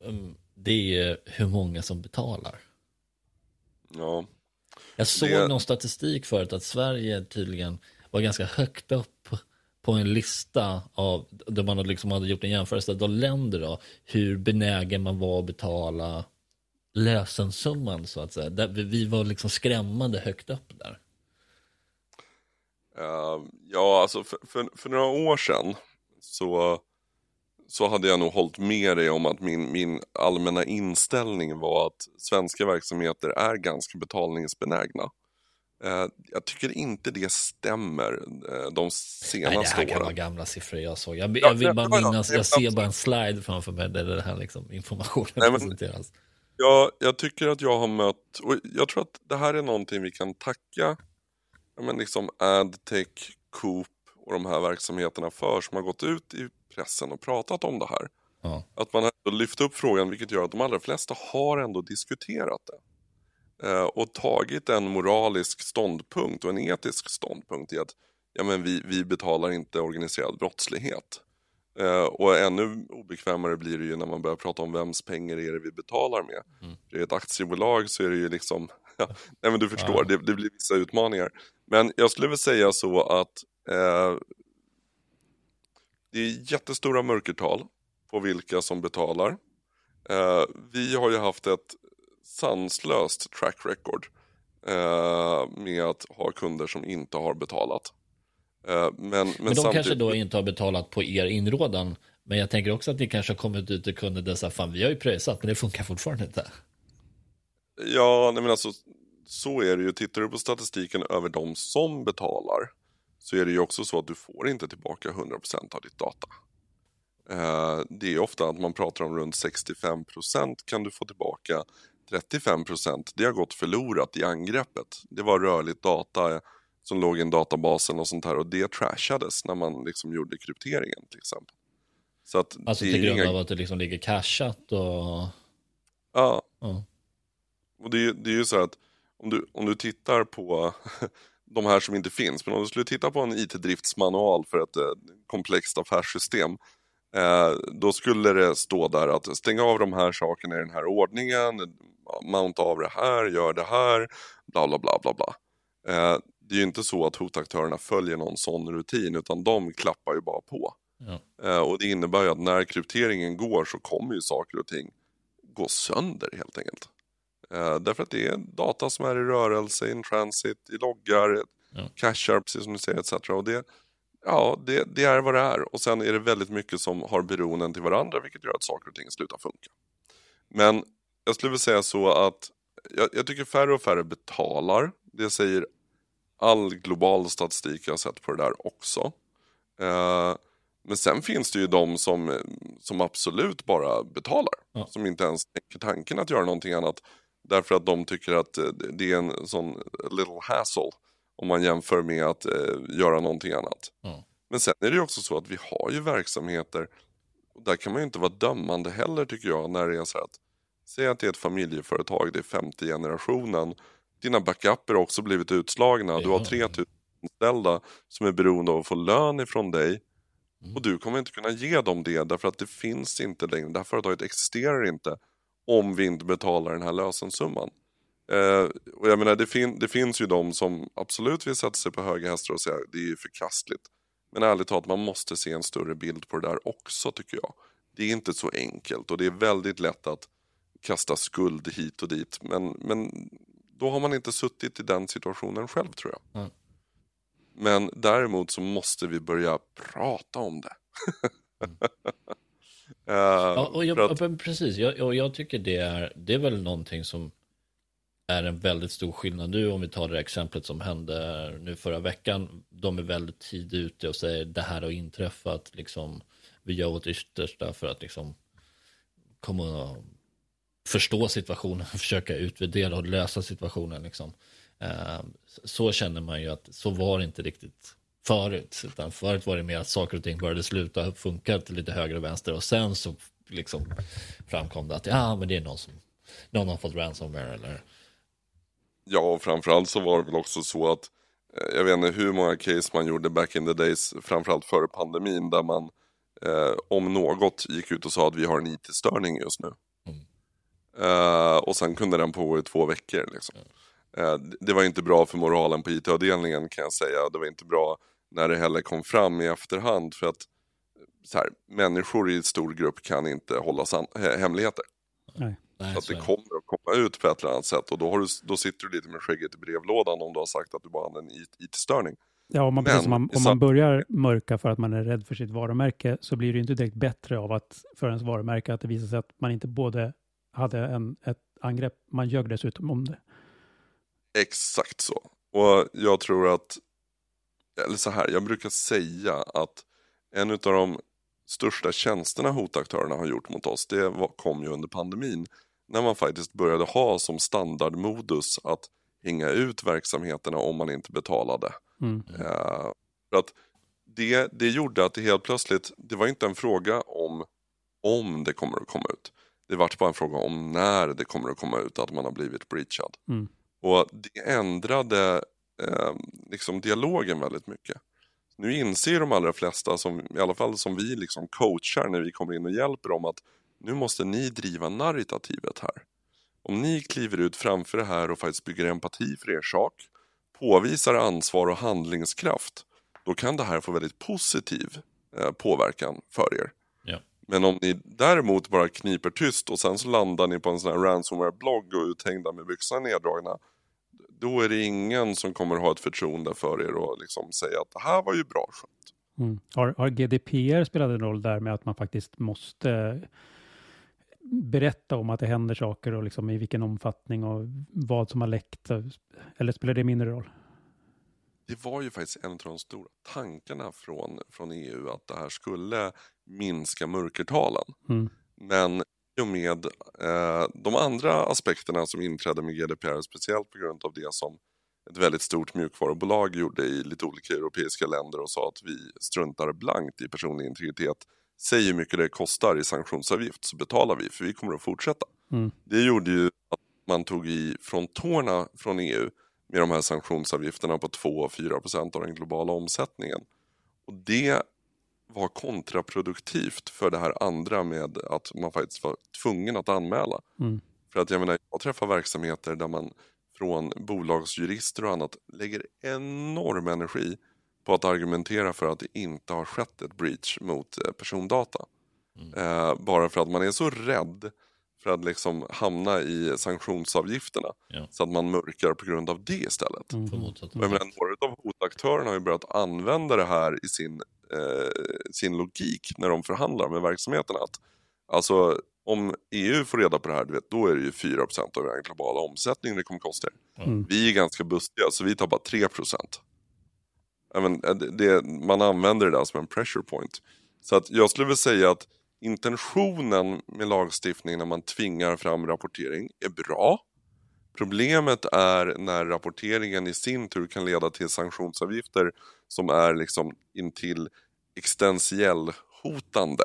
Um, det är hur många som betalar.
Ja.
Jag såg det... någon statistik förut att Sverige tydligen var ganska högt upp på en lista av, där man liksom hade gjort en jämförelse av länder då, hur benägen man var att betala lösensumman så att säga. Där vi var liksom skrämmande högt upp där.
Uh, ja, alltså för, för, för, några år sedan så, så hade jag nog hållit med dig om att min, min allmänna inställning var att svenska verksamheter är ganska betalningsbenägna. Uh, jag tycker inte det stämmer uh, de senaste åren. Det här
kan vara gamla siffror jag såg. Jag, jag vill bara minnas, jag ser bara en slide framför mig där det här liksom informationen Nej, men, presenteras.
Ja, jag tycker att jag har mött, och jag tror att det här är någonting vi kan tacka men liksom Adtech, Coop och de här verksamheterna för som har gått ut i pressen och pratat om det här. Ja. Att man har lyft upp frågan vilket gör att de allra flesta har ändå diskuterat det. Eh, och tagit en moralisk ståndpunkt och en etisk ståndpunkt i att ja, men vi, vi betalar inte organiserad brottslighet. Eh, och ännu obekvämare blir det ju när man börjar prata om vems pengar är det vi betalar med. Mm. Det är ett aktiebolag så är det ju liksom, [LAUGHS] ja, nej men du förstår, det, det, blir vissa utmaningar. Men jag skulle väl säga så att eh, det är jättestora mörkertal på vilka som betalar. Eh, vi har ju haft ett sanslöst track record eh, med att ha kunder som inte har betalat.
Eh, men, men, men de samtidigt... kanske då inte har betalat på er inrådan. Men jag tänker också att ni kanske har kommit ut till kunder där så fan vi har ju pröjsat men det funkar fortfarande inte.
Ja, nej men alltså så är det ju. Tittar du på statistiken över de som betalar så är det ju också så att du får inte tillbaka 100% av ditt data. Eh, det är ofta att man pratar om runt 65% kan du få tillbaka. 35% det har gått förlorat i angreppet. Det var rörligt data som låg i en databasen och sånt här och det trashades när man liksom gjorde krypteringen till exempel.
Så att alltså till grund inga... av att det liksom ligger cashat och...
Ja. ja. Och det är, det är ju så att om du, om du tittar på [LAUGHS] de här som inte finns, men om du skulle titta på en IT-driftsmanual för ett eh, komplext affärssystem, eh, då skulle det stå där att stänga av de här sakerna i den här ordningen, mounta av det här, gör det här, bla bla bla bla bla. Eh, det är ju inte så att hotaktörerna följer någon sån rutin, utan de klappar ju bara på. Ja. Eh, och det innebär ju att när krypteringen går så kommer ju saker och ting gå sönder helt enkelt. Eh, därför att det är data som är i rörelse, in transit, i loggar, ja. cachar, precis som du säger, etc. Och det, ja, det, det, är vad det är. Och sen är det väldigt mycket som har beroenden till varandra, vilket gör att saker och ting slutar funka. Men jag skulle vilja säga så att jag, jag tycker färre och färre betalar. Det säger all global statistik jag har sett på det där också. Eh, men sen finns det ju de som, som absolut bara betalar. Ja. Som inte ens tänker tanken att göra någonting annat. Därför att de tycker att eh, det är en sån little hassle om man jämför med att eh, göra någonting annat. Mm. Men sen är det ju också så att vi har ju verksamheter, där kan man ju inte vara dömande heller tycker jag, när det är så att Säg att det är ett familjeföretag, det är femte generationen. Dina backuper har också blivit utslagna. Du har 3000 anställda som är beroende av att få lön ifrån dig. Mm. Och du kommer inte kunna ge dem det därför att det finns inte längre. Det här företaget existerar inte om vi inte betalar den här lösensumman. Eh, och jag menar, det, fin det, finns ju de som absolut vill sätta sig på höga hästar och säga att det är förkastligt. Men ärligt talat, man måste se en större bild på det där också tycker jag. Det är inte så enkelt och det är väldigt lätt att kasta skuld hit och dit. Men, men då har man inte suttit i den situationen själv tror jag. Mm. Men däremot så måste vi börja prata om det.
mm. [LAUGHS] Uh, ja, och jag, att... Precis, jag, och jag tycker det är, det är väl någonting som är en väldigt stor skillnad nu om vi tar det exemplet som hände nu förra veckan. De är väldigt tidigt ute och säger det här har inträffat, liksom, vi gör vårt yttersta för att liksom komma förstå situationen, [LAUGHS] försöka utvärdera och lösa situationen. Liksom. Ehm, så känner man ju att så var det inte riktigt förut. Utan förut var det mer att saker och ting började sluta funka till lite höger och vänster och sen så liksom framkom det att ja, men det är någon som någon har fått ransomware eller.
Ja, och framförallt så var det väl också så att eh, jag vet inte hur många case man gjorde back in the days, framförallt före pandemin, där man eh, om något gick ut och sa att vi har en IT-störning just nu. Eh, och sen kunde den pågå i två veckor. Liksom. Mm. Eh, det var inte bra för moralen på IT-avdelningen kan jag säga. Det var inte bra när det heller kom fram i efterhand för att så här, människor i stor grupp kan inte hålla hemligheter.
Nej.
så att det kommer att komma ut på ett eller annat sätt och då, har du, då sitter du lite med skägget i brevlådan om du har sagt att du bara hade en IT-störning.
Ja, om man, precis, om, man, om man börjar mörka för att man är rädd för sitt varumärke så blir det inte direkt bättre av att för ens varumärke att det visar sig att man inte både hade en, ett angrepp, man ljög dessutom om det.
Exakt så. Och jag tror att, eller så här, jag brukar säga att en av de största tjänsterna hotaktörerna har gjort mot oss, det kom ju under pandemin. När man faktiskt började ha som standardmodus att hänga ut verksamheterna om man inte betalade. Mm. Uh, för att det, det gjorde att det helt plötsligt, det var inte en fråga om om det kommer att komma ut. Det var bara en fråga om när det kommer att komma ut att man har blivit breachad. Mm. Och det ändrade eh, liksom dialogen väldigt mycket. Nu inser de allra flesta, som, i alla fall som vi liksom coachar när vi kommer in och hjälper dem, att nu måste ni driva narrativet här. Om ni kliver ut framför det här och faktiskt bygger empati för er sak, påvisar ansvar och handlingskraft, då kan det här få väldigt positiv eh, påverkan för er. Men om ni däremot bara kniper tyst och sen så landar ni på en sån här ransomware-blogg och uthängda med byxorna neddragna, då är det ingen som kommer ha ett förtroende för er och liksom säga att det här var ju bra skött.
Mm. Har, har GDPR spelat en roll där med att man faktiskt måste berätta om att det händer saker och liksom i vilken omfattning och vad som har läckt? Eller spelar det mindre roll?
Det var ju faktiskt en av de stora tankarna från, från EU att det här skulle minska mörkertalen. Mm. Men i och med eh, de andra aspekterna som inträdde med GDPR, speciellt på grund av det som ett väldigt stort mjukvarubolag gjorde i lite olika europeiska länder och sa att vi struntar blankt i personlig integritet. Säg hur mycket det kostar i sanktionsavgift så betalar vi för vi kommer att fortsätta. Mm. Det gjorde ju att man tog i från tårna från EU med de här sanktionsavgifterna på 2-4 procent av den globala omsättningen. Och det var kontraproduktivt för det här andra med att man faktiskt var tvungen att anmäla. Mm. För att jag menar, jag träffar verksamheter där man från bolagsjurister och annat lägger enorm energi på att argumentera för att det inte har skett ett breach mot eh, persondata. Mm. Eh, bara för att man är så rädd för att liksom hamna i sanktionsavgifterna. Ja. Så att man mörkar på grund av det istället. Mm. Men, några av hotaktörerna har ju börjat använda det här i sin sin logik när de förhandlar med verksamheten. Att, alltså, om EU får reda på det här, du vet, då är det ju 4 av den globala omsättningen det kommer kosta er. Mm. Vi är ganska bustiga, så vi tar bara 3 Även, eh, det, man använder det där som en pressure point. Så att jag skulle vilja säga att intentionen med lagstiftning när man tvingar fram rapportering är bra. Problemet är när rapporteringen i sin tur kan leda till sanktionsavgifter som är liksom intill existentiell hotande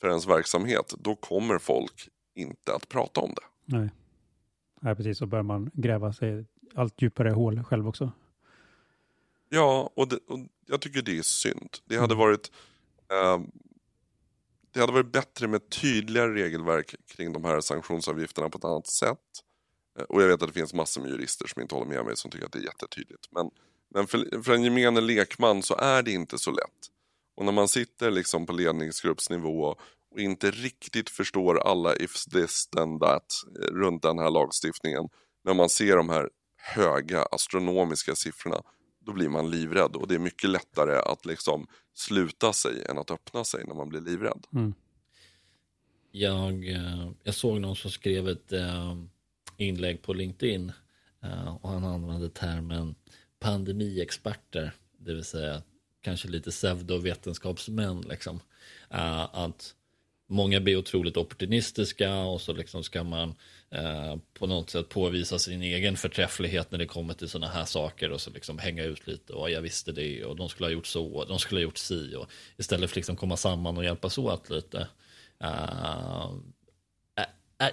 för ens verksamhet. Då kommer folk inte att prata om det.
Nej, Nej precis. Så börjar man gräva sig allt djupare hål själv också.
Ja, och, det, och jag tycker det är synd. Det hade mm. varit eh, det hade varit bättre med tydligare regelverk kring de här sanktionsavgifterna på ett annat sätt. Eh, och jag vet att det finns massor med jurister som inte håller med mig som tycker att det är jättetydligt. Men, men för, för en gemene lekman så är det inte så lätt. Och när man sitter liksom på ledningsgruppsnivå och inte riktigt förstår alla ifs, this, then, that eh, runt den här lagstiftningen. När man ser de här höga astronomiska siffrorna, då blir man livrädd och det är mycket lättare att liksom sluta sig än att öppna sig när man blir livrädd. Mm.
Jag, eh, jag såg någon som skrev ett inlägg på LinkedIn eh, och han använde termen pandemiexperter, det vill säga kanske lite pseudovetenskapsmän. Liksom. Eh, att många blir otroligt opportunistiska och så liksom ska man eh, på något sätt påvisa sin egen förträfflighet när det kommer till sådana här saker och så liksom hänga ut lite och jag visste det och de skulle ha gjort så och de skulle ha gjort si och istället för liksom komma samman och hjälpas åt lite.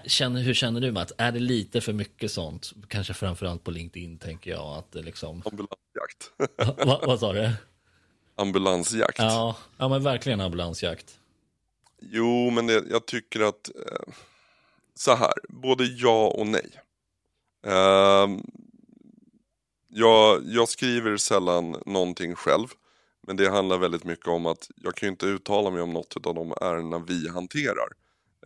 Känner, hur känner du Mats? Är det lite för mycket sånt? Kanske framförallt på LinkedIn tänker jag. Att det liksom...
Ambulansjakt. [LAUGHS]
Va, vad sa du?
Ambulansjakt.
Ja, ja men verkligen ambulansjakt.
Jo, men det, jag tycker att eh, så här, både ja och nej. Eh, jag, jag skriver sällan någonting själv. Men det handlar väldigt mycket om att jag kan ju inte uttala mig om något av de ärendena vi hanterar.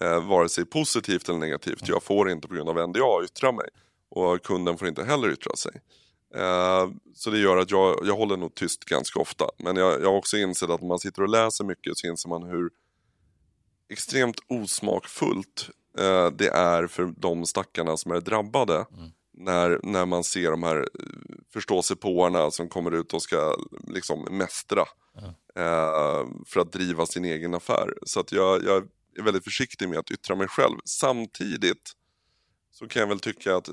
Eh, vare sig positivt eller negativt. Jag får inte på grund av NDA yttra mig. Och kunden får inte heller yttra sig. Eh, så det gör att jag, jag håller nog tyst ganska ofta. Men jag, jag har också insett att när man sitter och läser mycket så inser man hur extremt osmakfullt eh, det är för de stackarna som är drabbade. Mm. När, när man ser de här förståsigpåarna som kommer ut och ska liksom mästra. Mm. Eh, för att driva sin egen affär. Så att jag, jag är väldigt försiktig med att yttra mig själv. Samtidigt så kan jag väl tycka att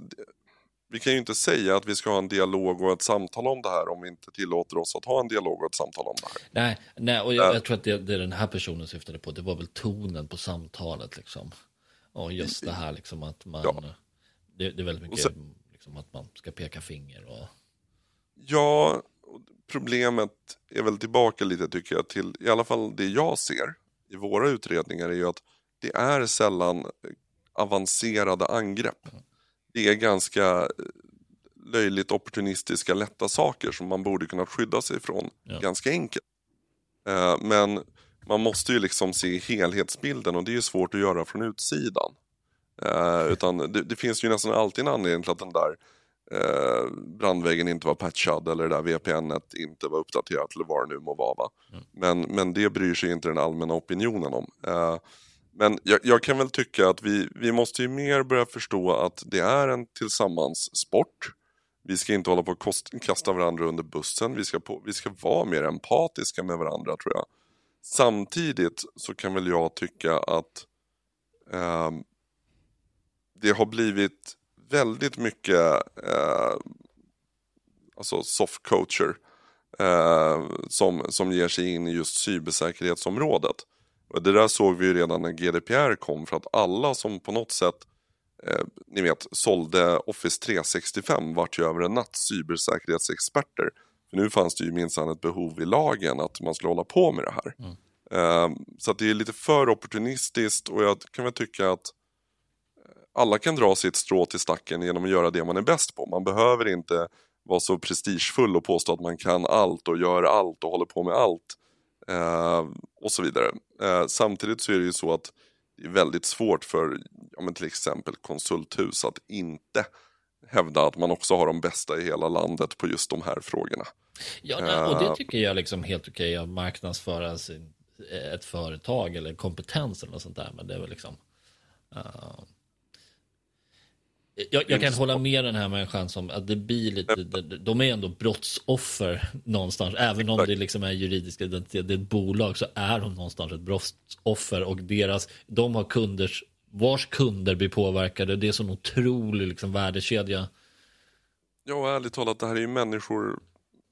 vi kan ju inte säga att vi ska ha en dialog och ett samtal om det här om vi inte tillåter oss att ha en dialog och ett samtal om det här.
Nej, nej och jag, jag tror att det, det den här personen syftade på, det var väl tonen på samtalet liksom. Och just det här liksom att man, ja. det, det, är väldigt mycket sen, liksom att man ska peka finger och...
Ja, problemet är väl tillbaka lite tycker jag till, i alla fall det jag ser i våra utredningar är ju att det är sällan avancerade angrepp. Mm det är ganska löjligt opportunistiska lätta saker som man borde kunna skydda sig ifrån ja. ganska enkelt. Eh, men man måste ju liksom se helhetsbilden och det är svårt att göra från utsidan. Eh, utan det, det, finns ju nästan alltid en anledning till att den där eh, brandväggen inte var patchad eller det där VPNet inte var uppdaterat eller vad det nu må vara. Mm. Men, men det bryr sig inte den allmänna opinionen om. Eh, men jag, jag, kan väl tycka att vi, vi måste ju mer börja förstå att det är en tillsammanssport. Vi ska inte hålla på att kasta varandra under bussen. Vi ska, på, vi ska vara mer empatiska med varandra tror jag. Samtidigt så kan väl jag tycka att eh, det har blivit väldigt mycket eh, alltså soft coacher eh, som, som ger sig in i just cybersäkerhetsområdet. Och det där såg vi ju redan när GDPR kom för att alla som på något sätt eh, ni vet, sålde Office 365 vart ju över en natt cybersäkerhetsexperter. För nu fanns det ju minsann ett behov i lagen att man skulle hålla på med det här. Mm. Eh, så att det är lite för opportunistiskt och jag kan väl tycka att alla kan dra sitt strå till stacken genom att göra det man är bäst på. Man behöver inte vara så prestigefull och påstå att man kan allt och gör allt och håller på med allt. Eh, och så vidare. Eh, samtidigt så är det ju så att det är väldigt svårt för ja, men till exempel konsulthus att inte hävda att man också har de bästa i hela landet på just de här frågorna.
Ja, och det eh. tycker jag liksom helt okej att marknadsföra ett företag eller kompetens eller något sånt där. Men det är väl liksom... Uh, jag, jag, kan hålla med den här människan som att det blir lite, de är ändå brottsoffer någonstans, även om det liksom är juridiska identitet, det är ett bolag så är de någonstans ett brottsoffer och deras, de har kunders, vars kunder blir påverkade, det är så en otrolig liksom värdekedja.
Ja, ärligt talat, det här är ju människor,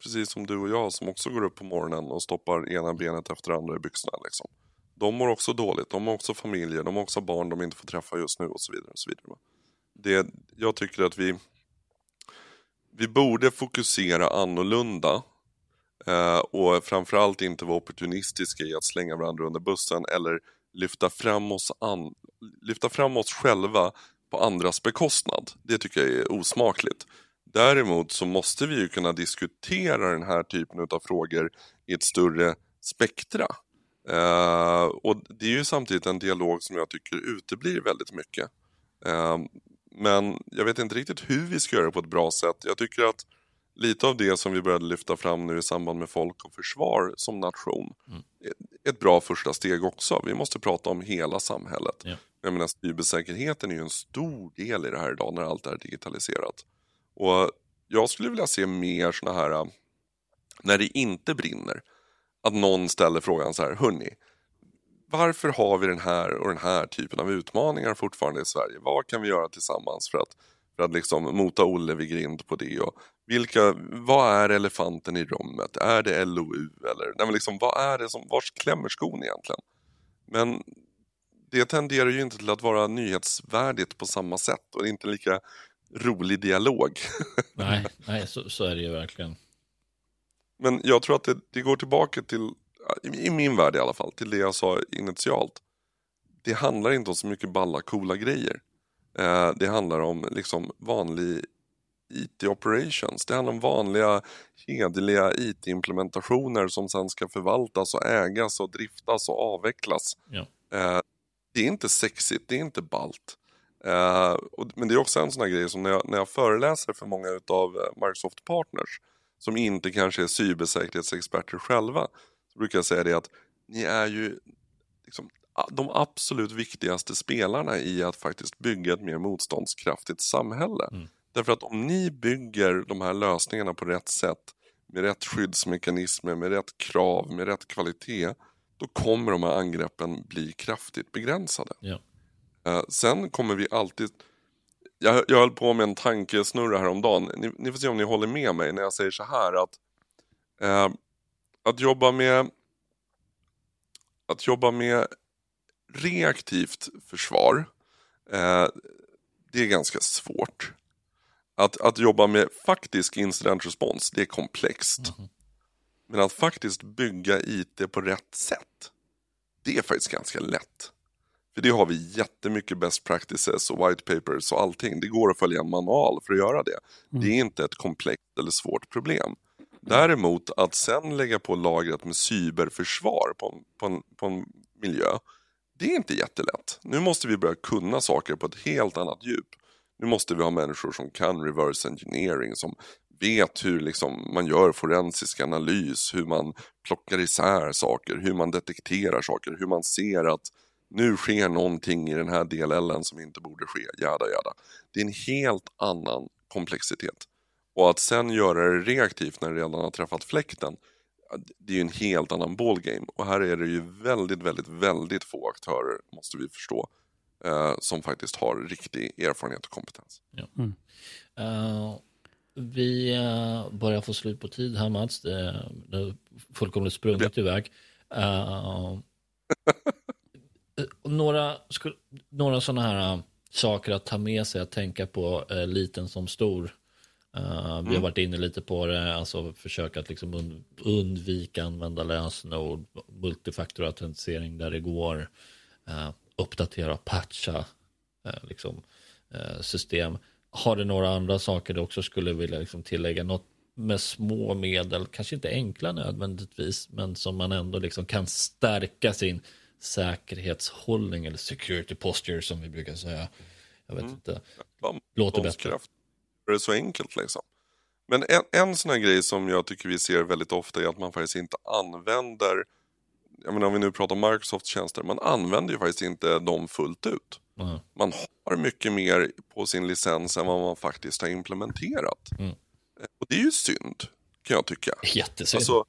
precis som du och jag, som också går upp på morgonen och stoppar ena benet efter andra i byxorna. Liksom. De mår också dåligt, de har också familjer, de har också barn de inte får träffa just nu och så vidare. Och så vidare det, jag tycker att vi, vi borde fokusera annorlunda eh, och framförallt inte vara opportunistiska i att slänga varandra under bussen eller lyfta fram oss, an, lyfta fram oss själva på andras bekostnad. Det tycker jag är osmakligt. Däremot så måste vi ju kunna diskutera den här typen av frågor i ett större spektra. Eh, och det är ju samtidigt en dialog som jag tycker uteblir väldigt mycket. Eh, men jag vet inte riktigt hur vi ska göra det på ett bra sätt. Jag tycker att lite av det som vi började lyfta fram nu i samband med folk och försvar som nation mm. är ett bra första steg också. Vi måste prata om hela samhället. Ja. Jag menar, cybersäkerheten är ju en stor del i det här idag när allt är digitaliserat. Och jag skulle vilja se mer sådana här, när det inte brinner, att någon ställer frågan så här, hörni, varför har vi den här och den här typen av utmaningar fortfarande i Sverige? Vad kan vi göra tillsammans för att, för att liksom mota Olle vid grind på det? Och vilka, vad är elefanten i rummet? Är det LOU eller nej men liksom, vad är det som, vars klämmer skon egentligen? Men det tenderar ju inte till att vara nyhetsvärdigt på samma sätt och inte lika rolig dialog. [LAUGHS]
nej, nej så, så är det ju verkligen.
Men jag tror att det, det går tillbaka till i min värld i alla fall, till det jag sa initialt. Det handlar inte om så mycket balla, coola grejer. Eh, det handlar om liksom vanlig IT operations. Det handlar om vanliga hederliga IT-implementationer som sen ska förvaltas och ägas och driftas och avvecklas.
Ja.
Eh, det är inte sexigt, det är inte balt. Eh, och, men det är också en sån här grej som när jag, när jag föreläser för många av Microsoft Partners som inte kanske är cybersäkerhetsexperter själva, brukar jag säga det att ni är ju liksom, de absolut viktigaste spelarna i att faktiskt bygga ett mer motståndskraftigt samhälle. Mm. Därför att om ni bygger de här lösningarna på rätt sätt, med rätt skyddsmekanismer, med rätt krav, med rätt kvalitet, då kommer de här angreppen bli kraftigt begränsade.
Ja.
Uh, sen kommer vi alltid... Jag, jag höll på med en tankesnurra häromdagen. Ni, ni får se om ni håller med mig när jag säger så här att uh, att jobba med att jobba med reaktivt försvar, uh, det är ganska svårt. Att, att jobba med faktisk incident response, det är komplext. Mm. Men att faktiskt bygga IT på rätt sätt, det är faktiskt ganska lätt. För det har vi jättemycket best practices och white papers och allting. Det går att följa en manual för att göra det. Mm. Det är inte ett komplext eller svårt problem. Däremot att sen lägga på lagret med cyberförsvar på en, på en, på en miljö, det är inte jättelätt. Nu måste vi börja kunna saker på ett helt annat djup. Nu måste vi ha människor som kan reverse engineering, som vet hur liksom man gör forensisk analys, hur man plockar isär saker, hur man detekterar saker, hur man ser att nu sker någonting i den här DLLen som inte borde ske, jada jada. Det är en helt annan komplexitet. Och att sen göra det reaktivt när det redan har träffat fläkten, det är ju en helt annan ballgame. Och här är det ju väldigt, väldigt, väldigt få aktörer, måste vi förstå, eh, som faktiskt har riktig erfarenhet och kompetens.
Ja. Mm. Uh, vi uh, börjar få slut på tid här Mats, det, är fullkomligt sprungit ja. iväg. Uh, några, några sådana här saker att ta med sig, att tänka på, liten som stor. Uh, mm. Vi har mm. varit inne lite på det, alltså försöka att liksom undvika använda lösenord, multifaktorautentisering där det går. Uh, uppdatera, patcha eh, liksom, system. Har du några andra saker du också skulle vilja liksom, tillägga? Något med små medel, kanske inte enkla nödvändigtvis, men som man ändå liksom kan stärka sin säkerhetshållning eller security posture som vi brukar säga. Jag vet mm. inte. Låter bättre.
Det så enkelt liksom. Men en, en sån här grej som jag tycker vi ser väldigt ofta är att man faktiskt inte använder jag menar om vi nu pratar om Microsofts tjänster, man använder ju faktiskt inte dem fullt ut. Mm. Man har mycket mer på sin licens än vad man faktiskt har implementerat. Mm. Och det är ju synd, kan jag tycka.
Jättesynd.
Alltså,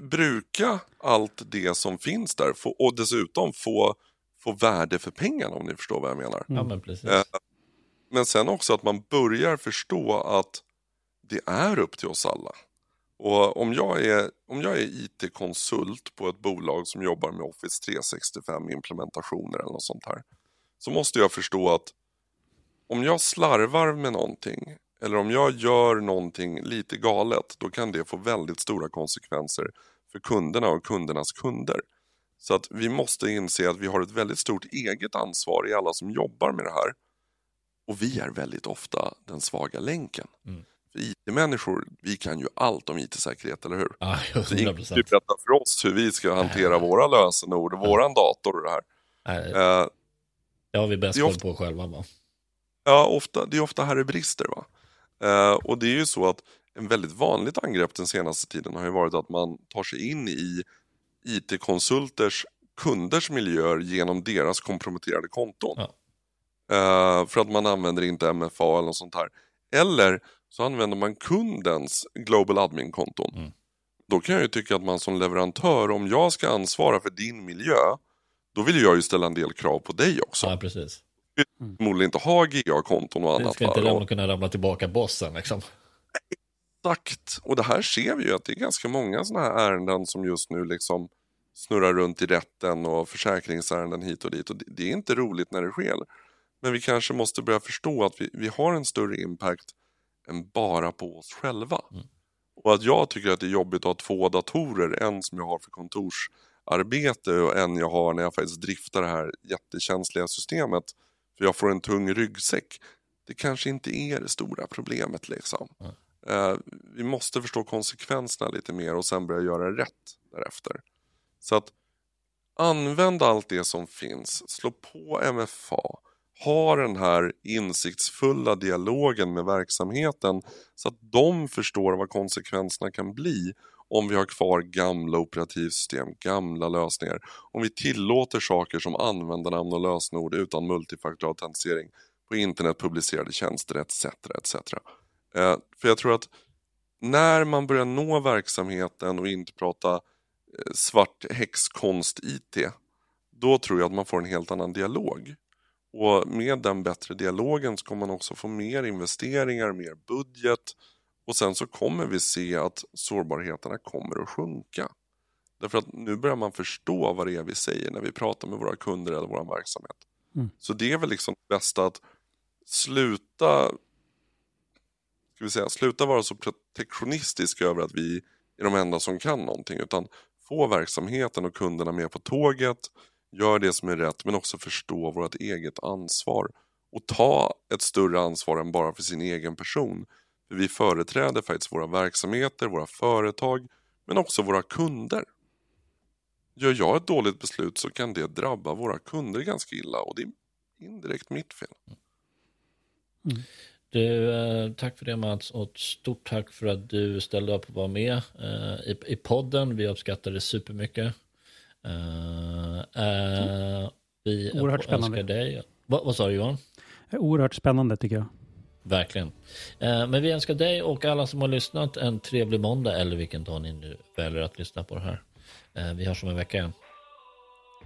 bruka allt det som finns där och dessutom få, få värde för pengarna om ni förstår vad jag menar.
Ja, men, precis.
Men sen också att man börjar förstå att det är upp till oss alla. Och om jag är, om jag är IT-konsult på ett bolag som jobbar med Office 365 implementationer eller något sånt här. Så måste jag förstå att om jag slarvar med någonting eller om jag gör någonting lite galet, då kan det få väldigt stora konsekvenser för kunderna och kundernas kunder. Så att vi måste inse att vi har ett väldigt stort eget ansvar i alla som jobbar med det här. Och vi är väldigt ofta den svaga länken. Mm. IT-människor, vi kan ju allt om IT-säkerhet, eller hur?
Ja, 100%. Så ingen
berätta för oss hur vi ska hantera Nej. våra lösenord och ja. våran dator och det här.
Nej. Uh, det har vi bäst koll på själva. Va?
Ja, ofta, det är ofta här det brister. Va? Uh, och det är ju så att en väldigt vanligt angrepp den senaste tiden har ju varit att man tar sig in i IT-konsulters kunders miljöer genom deras komprometterade konton. Ja. Uh, för att man använder inte MFA eller något sånt här. Eller så använder man kundens Global Admin-konton. Mm. Då kan jag ju tycka att man som leverantör, om jag ska ansvara för din miljö, då vill jag ju ställa en del krav på dig också.
Ja, precis.
Mm. Förmodligen inte ha GA-konton och annat.
Det ska inte ramla, kunna ramla tillbaka bossen liksom.
Exakt, och det här ser vi ju att det är ganska många sådana här ärenden som just nu liksom snurrar runt i rätten och försäkringsärenden hit och dit. Och det, det är inte roligt när det sker. Men vi kanske måste börja förstå att vi, vi har en större impact än bara på oss själva. Mm. Och att jag tycker att det är jobbigt att ha två datorer, en som jag har för kontorsarbete och en jag har när jag faktiskt driftar det här jättekänsliga systemet. För jag får en tung ryggsäck. det kanske inte är det stora problemet. Liksom.
Mm.
Eh, vi måste förstå konsekvenserna lite mer och sen börja göra rätt därefter. Så att använd allt det som finns, slå på MFA, ha den här insiktsfulla dialogen med verksamheten så att de förstår vad konsekvenserna kan bli om vi har kvar gamla operativsystem, gamla lösningar. Om vi tillåter saker som användarnamn och lösenord utan multifaktorautentisering på internet publicerade tjänster etc. etc. Eh, för jag tror att när man börjar nå verksamheten och inte prata eh, svart häxkonst-IT, då tror jag att man får en helt annan dialog. Och med den bättre dialogen så kommer man också få mer investeringar, mer budget och sen så kommer vi se att sårbarheterna kommer att sjunka. Därför att nu börjar man förstå vad det är vi säger när vi pratar med våra kunder eller vår verksamhet.
Mm.
Så det är väl liksom det bästa att sluta ska vi säga, sluta vara så protektionistisk över att vi är de enda som kan någonting utan få verksamheten och kunderna med på tåget, gör det som är rätt men också förstå vårt eget ansvar och ta ett större ansvar än bara för sin egen person. För vi företräder faktiskt våra verksamheter, våra företag men också våra kunder. Gör jag ett dåligt beslut så kan det drabba våra kunder ganska illa och det är indirekt mitt fel.
Mm. Du, eh, tack för det Mats och stort tack för att du ställde upp och var med eh, i, i podden. Vi uppskattar det supermycket. Uh, uh, vi
Oerhört spännande.
Dig. Va, vad sa du Johan?
Oerhört spännande tycker jag.
Verkligen. Uh, men vi önskar dig och alla som har lyssnat en trevlig måndag eller vilken dag ni nu väljer att lyssna på det här. vi hörs om en vecka igen.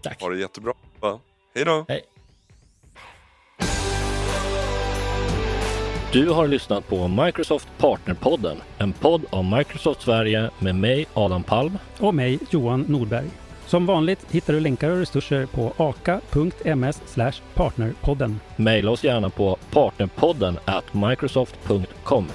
Tack.
Ha det jättebra. Va? Hej då.
Hej. Du har lyssnat på Microsoft Partnerpodden, en podd av Microsoft Sverige med mig Adam Palm
och mig Johan Nordberg. Som vanligt hittar du länkar och resurser på aka.ms partnerpodden.
Maila oss gärna på partnerpodden at microsoft.com.